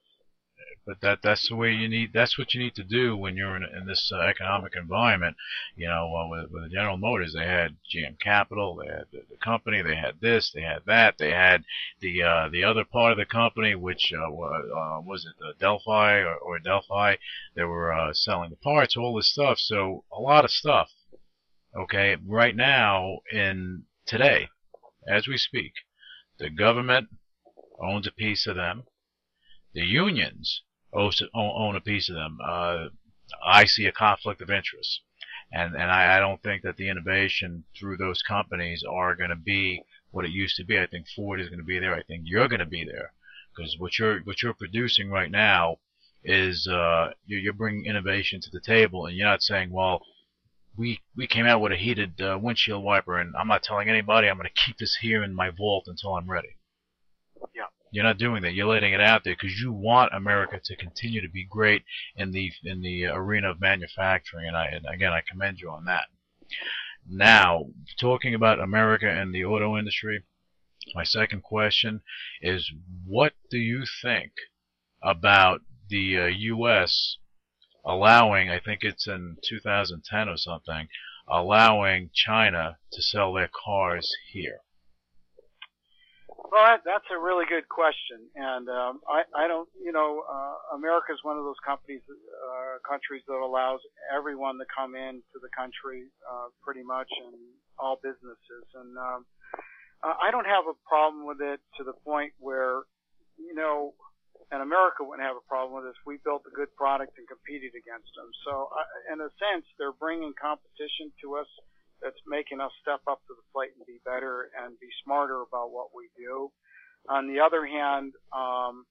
but that that's the way you need that's what you need to do when you're in, in this uh, economic environment you know uh, with, with General Motors they had GM Capital they had the, the company they had this they had that they had the uh, the other part of the company which uh, uh, was it uh, Delphi or, or Delphi they were uh, selling the parts all this stuff so a lot of stuff okay right now in today as we speak the government owns a piece of them the unions own a piece of them. Uh, I see a conflict of interest, and and I, I don't think that the innovation through those companies are going to be what it used to be. I think Ford is going to be there. I think you're going to be there because what you're what you're producing right now is uh, you're bringing innovation to the table, and you're not saying, well. We, we came out with a heated uh, windshield wiper, and I'm not telling anybody. I'm going to keep this here in my vault until I'm ready. Yeah. You're not doing that. You're letting it out there because you want America to continue to be great in the in the arena of manufacturing, and I and again I commend you on that. Now, talking about America and the auto industry, my second question is: What do you think about the uh, U.S. allowing? I think it's in 2010 or something, allowing China to sell their cars here. Well, that, that's a really good question, and um, I, I don't, you know, uh, America is one of those companies, uh, countries that allows everyone to come in to the country, uh, pretty much, and all businesses, and um, I don't have a problem with it to the point where, you know, and America wouldn't have a problem with this. We built a good product and competed against them. So, uh, in a sense, they're bringing competition to us that's making us step up to the plate and be better and be smarter about what we do. On the other hand, um,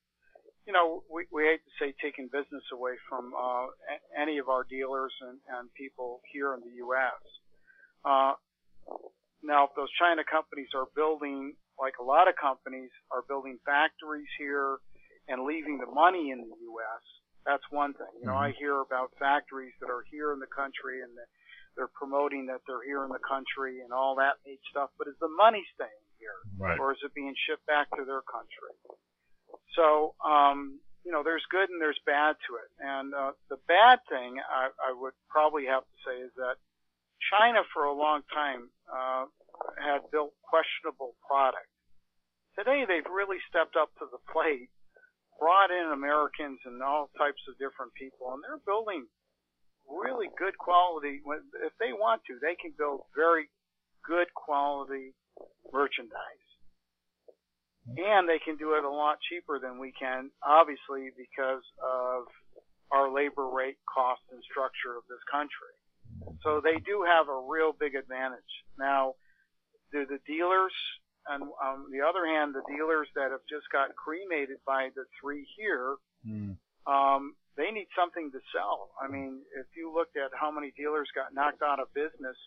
you know, we, we hate to say taking business away from uh, any of our dealers and, and people here in the U.S. Uh, now, if those China companies are building, like a lot of companies, are building factories here and leaving the money in the U.S., that's one thing. You know, I hear about factories that are here in the country and that they're promoting that they're here in the country and all that neat stuff, but is the money staying here? Right. Or is it being shipped back to their country? So, um, you know, there's good and there's bad to it. And uh, the bad thing I, I would probably have to say is that China for a long time uh, had built questionable product. Today they've really stepped up to the plate, brought in Americans and all types of different people, and they're building really good quality. If they want to, they can build very good quality merchandise. And they can do it a lot cheaper than we can, obviously because of our labor rate, cost, and structure of this country. So they do have a real big advantage. Now, do the dealers, and on the other hand, the dealers that have just got cremated by the three here, Mm. um, they need something to sell. I mean, if you looked at how many dealers got knocked out of business,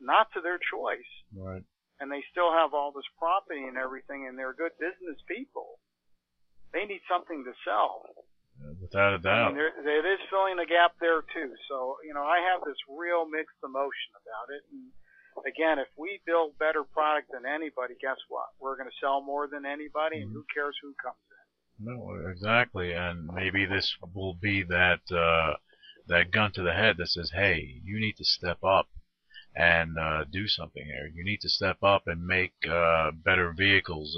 not to their choice, Right. and they still have all this property and everything, and they're good business people, they need something to sell. Without a I doubt. mean, there, it is filling a gap there too. So, you know, I have this real mixed emotion about it. And again, if we build better product than anybody, guess what? We're going to sell more than anybody, and who cares who comes in? No, exactly, and maybe this will be that uh, that gun to the head that says, "Hey, you need to step up and uh, do something here. You need to step up and make uh, better vehicles,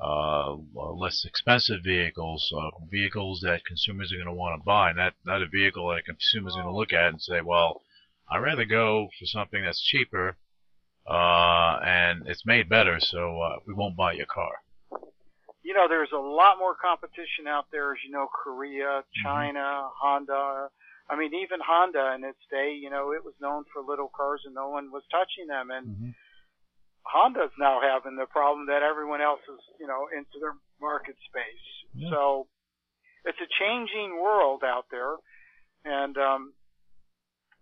uh, uh, less expensive vehicles, uh, vehicles that consumers are going to want to buy, not not a vehicle that a consumer is going to look at and say, well, I'd rather go for something that's cheaper uh, and it's made better, so uh, we won't buy your car." You know, there's a lot more competition out there, as you know, Korea, China, Honda. I mean, even Honda in its day, you know, it was known for little cars and no one was touching them. And Mhm. Honda's now having the problem that everyone else is, you know, into their market space. Yeah. So it's a changing world out there, and um,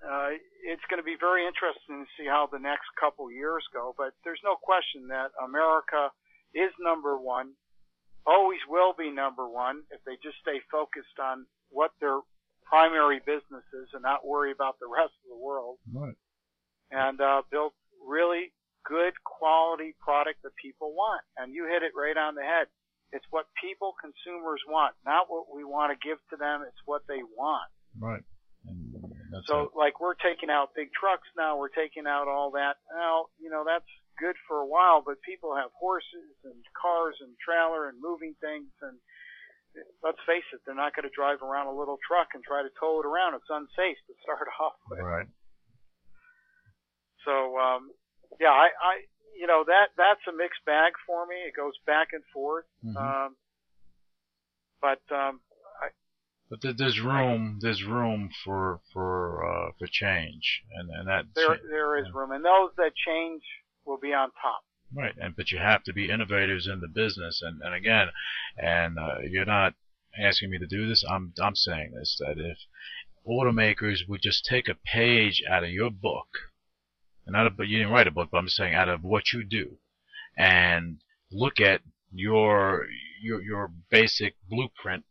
uh, it's going to be very interesting to see how the next couple years go. But there's no question that America is number one, always will be number one if they just stay focused on what their primary business is and not worry about the rest of the world Right. and uh, build really good quality product that people want. And you hit it right on the head. It's what people, consumers want, not what we want to give to them. It's what they want. Right. That's So, it. like, we're taking out big trucks now. We're taking out all that. Now, you know, that's good for a while, but people have horses and cars and trailer and moving things. And let's face it, they're not going to drive around a little truck and try to tow it around. It's unsafe to start off with. Right. So, um, yeah, I, I, you know, that, that's a mixed bag for me. It goes back and forth. Mhm. Um, but, um, But there- there's room. There's room for for uh, for change, and and that there, there is room. And those that change will be on top. right. And but you have to be innovators in the business, and and again, and uh, you're not asking me to do this. I'm I'm saying this that if automakers would just take a page out of your book, and not a but you didn't write a book, but I'm saying out of what you do, and look at your your your basic blueprint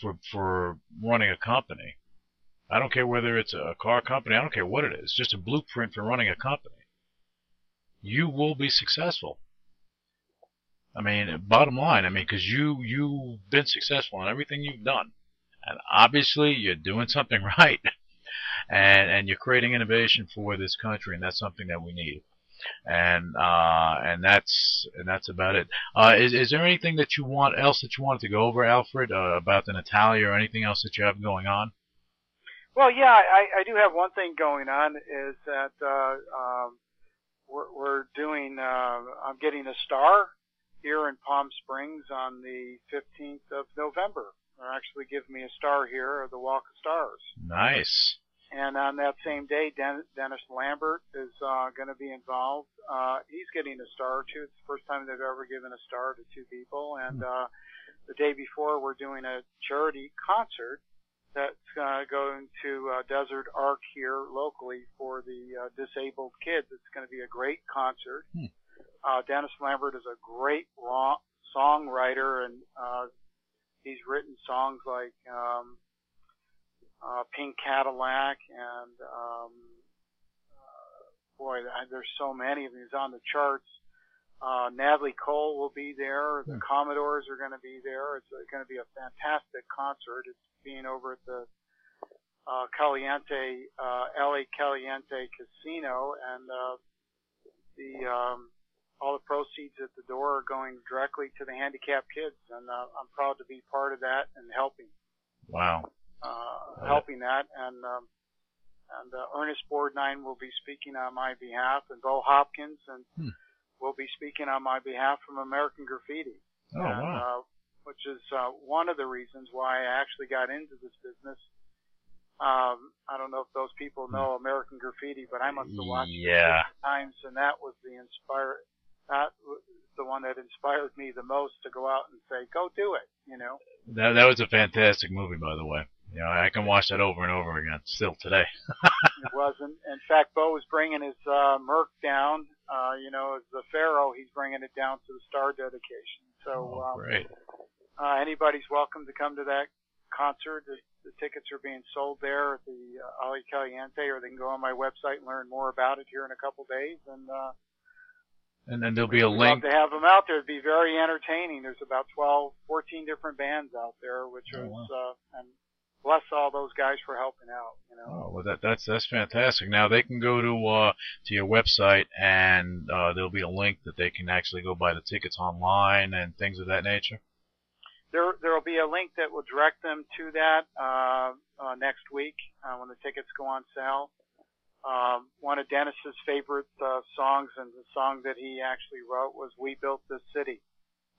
for for running a company. I don't care whether it's a car company. I don't care what it is. Just a blueprint for running a company. You will be successful. I mean, bottom line. I mean, because you you've been successful in everything you've done, and obviously you're doing something right, and and you're creating innovation for this country, and that's something that we need. And uh, and that's and that's about it. Uh, is is there anything that you want else that you wanted to go over, Alfred, uh, about the Natalia or anything else that you have going on? Well, yeah, I, I do have one thing going on is that uh, um, we're, we're doing. Uh, I'm getting a star here in Palm Springs on the 15th of November. They're actually giving me a star here of the Walk of Stars. Nice. And on that same day, Den- Dennis Lambert is uh, going to be involved. Uh, he's getting a star too. It's the first time they've ever given a star to two people. And uh, the day before, we're doing a charity concert that's uh, going to uh, Desert Arc here locally for the uh, disabled kids. It's going to be a great concert. Hmm. Uh, Dennis Lambert is a great raw songwriter, and uh, he's written songs like um, uh, Pink Cadillac and um, uh, boy, there's so many of them. He's on the charts. Uh, Natalie Cole will be there. The Hmm. Commodores are going to be there. It's going to be a fantastic concert. It's being over at the uh, Caliente, uh, Agua Caliente Casino, and uh, the um, all the proceeds at the door are going directly to the handicapped kids, and uh, I'm proud to be part of that and helping Wow. Uh, helping that. And um, and uh, Ernest Borgnine will be speaking on my behalf, and Bo Hopkins, and Hmm. will be speaking on my behalf from American Graffiti. Oh and, wow. uh, which is uh, one of the reasons why I actually got into this business. Um, I don't know if those people know American Graffiti, but I must have watched it Yeah. 50 times, and that was the inspire. That was the one that inspired me the most to go out and say, "Go do it," you know. That that was a fantastic movie, by the way. You know, I can watch that over and over again still today. it wasn't. In fact, Bo was bringing his uh, Merc down. Uh, you know, as the Pharaoh, he's bringing it down to the star dedication. So, oh, um, great. Uh, anybody's welcome to come to that concert. The, the tickets are being sold there at the uh, Agua Caliente, or they can go on my website and learn more about it here in a couple days. And uh, and then there'll be a we'd link. love to have them out there. It'd be very entertaining. There's about 12, 14 different bands out there, which Oh, was uh, and bless all those guys for helping out. You know. Oh, well, that that's that's fantastic. Now they can go to uh, to your website, and uh, there'll be a link that they can actually go buy the tickets online and things of that nature. There there will be a link that will direct them to that uh, uh, next week uh, when the tickets go on sale. Um, one of Dennis's favorite uh, songs and the song that he actually wrote was "We Built This City."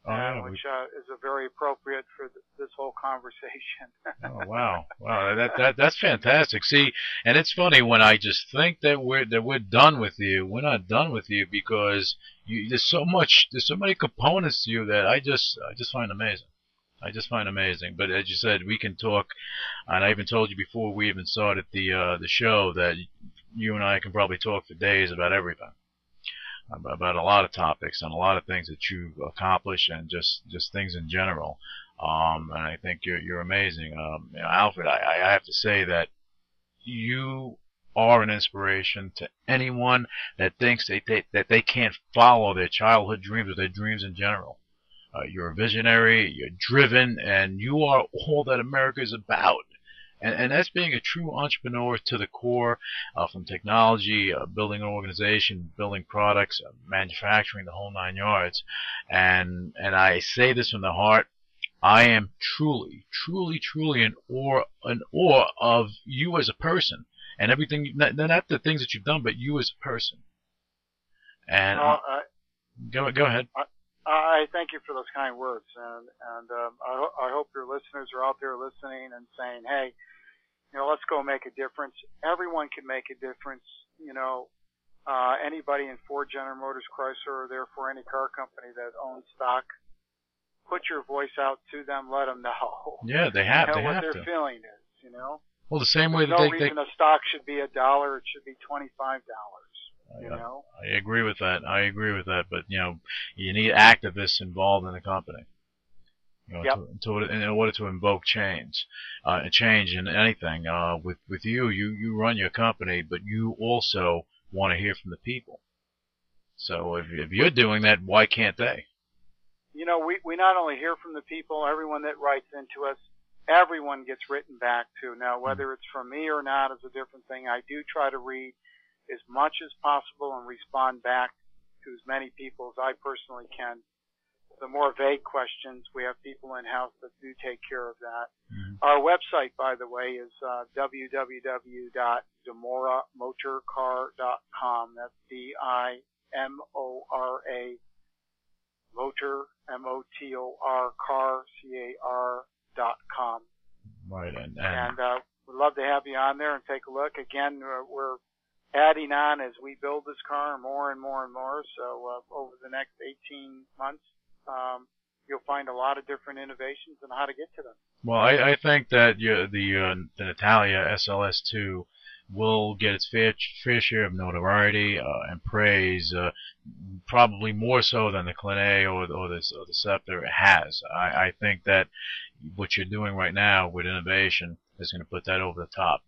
Oh, yeah, uh, which uh, is a very appropriate for th- this whole conversation. Oh wow, wow, that that that's fantastic. See, and it's funny when I just think that we're that we're done with you. We're not done with you because you, there's so much, there's so many components to you that I just I just find amazing. I just find amazing. But as you said, we can talk, and I even told you before we even started the uh, the show that you and I can probably talk for days about everything about a lot of topics and a lot of things that you've accomplished and just just things in general. Um, and I think you're you're amazing, um, you know, Alfred. I, I have to say that you are an inspiration to anyone that thinks they, they that they can't follow their childhood dreams or their dreams in general. Uh, you're a visionary, you're driven, and you are all that America is about. And, and that's being a true entrepreneur to the core, uh, from technology, uh, building an organization, building products, uh, manufacturing, the whole nine yards. And and I say this from the heart. I am truly, truly, truly in awe, in awe of you as a person and everything. Not, not the things that you've done, but you as a person. And well, uh, go go ahead. I thank you for those kind words, and and um, I, ho- I hope your listeners are out there listening and saying, "Hey, you know, let's go make a difference." Everyone can make a difference. You know, uh, anybody in Ford, General Motors, Chrysler, or therefore any car company that owns stock, put your voice out to them. Let them know. Yeah, they have. You know they what have their to. feeling is. You know, Well, the same way there's that no they, reason they a stock should be a dollar. It should be twenty-five dollars. You I- know. I agree with that. I agree with that. But you know, you need activists involved in the company. You know, Yep. to, to, in order to invoke change, uh, change in anything. Uh, with with you, you you run your company, but you also want to hear from the people. So if if you're doing that, why can't they? you know, we, we not only hear from the people, everyone that writes into us, everyone gets written back to. Now, whether it's from me or not is a different thing. I do try to read as much as possible and respond back to as many people as I personally can. The more vague questions, we have people in house that do take care of that. Mhm. Our website, by the way, is uh, www.dimoramotorcar.com. That's D-I-M-O-R-A motor, M-O-T-O-R, car, C-A-R dot com. Right, and, and And uh, we'd love to have you on there and take a look. Again, uh, we're adding on as we build this car more and more and more. So uh, over the next 18 months, um, you'll find a lot of different innovations and how to get to them. Well, I, I think that you, the uh, the Natalia SLS2 will get its fair fair share of notoriety uh, and praise, uh, probably more so than the Clenet or or the or the Scepter has. I, I think that what you're doing right now with innovation is going to put that over the top.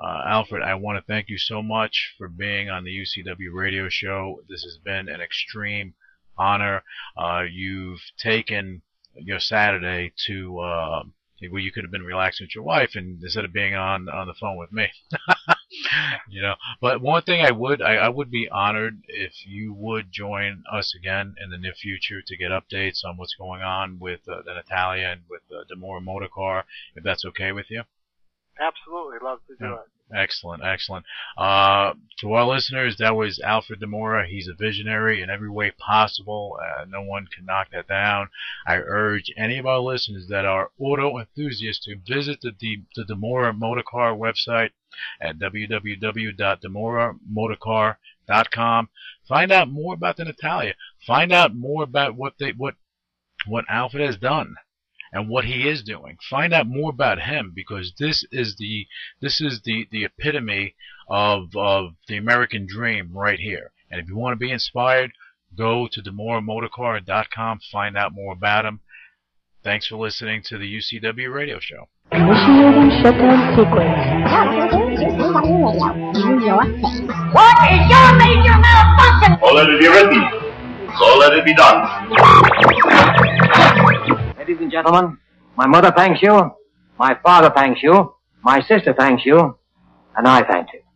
Uh, Alfred, I want to thank you so much for being on the UCW radio show. This has been an extreme honor. Uh, you've taken your Saturday to uh, where you could have been relaxing with your wife, and instead of being on on the phone with me, you know. But one thing I would I, I would be honored if you would join us again in the near future to get updates on what's going on with uh, the Natalia and with uh, DiMora Motor Car, if that's okay with you. Absolutely, love to do it. Excellent, excellent. Uh, to our listeners, that was Alfred DiMora. He's a visionary in every way possible. Uh, no one can knock that down. I urge any of our listeners that are auto enthusiasts to visit the, the, the DiMora Motor Car website at www.dimoramotorcar.com. Find out more about the Natalia. Find out more about what they what what Alfred has done and what he is doing. Find out more about him because this is the this is the the epitome of of the American dream right here. And if you want to be inspired, go to DiMoraMotorcar.com, find out more about him. Thanks for listening to the UCW radio show. Initiating shutdown sequence. What is your major malfunction? So let it be written. So let it be done. Ladies and gentlemen, my mother thanks you, my father thanks you, my sister thanks you, and I thank you.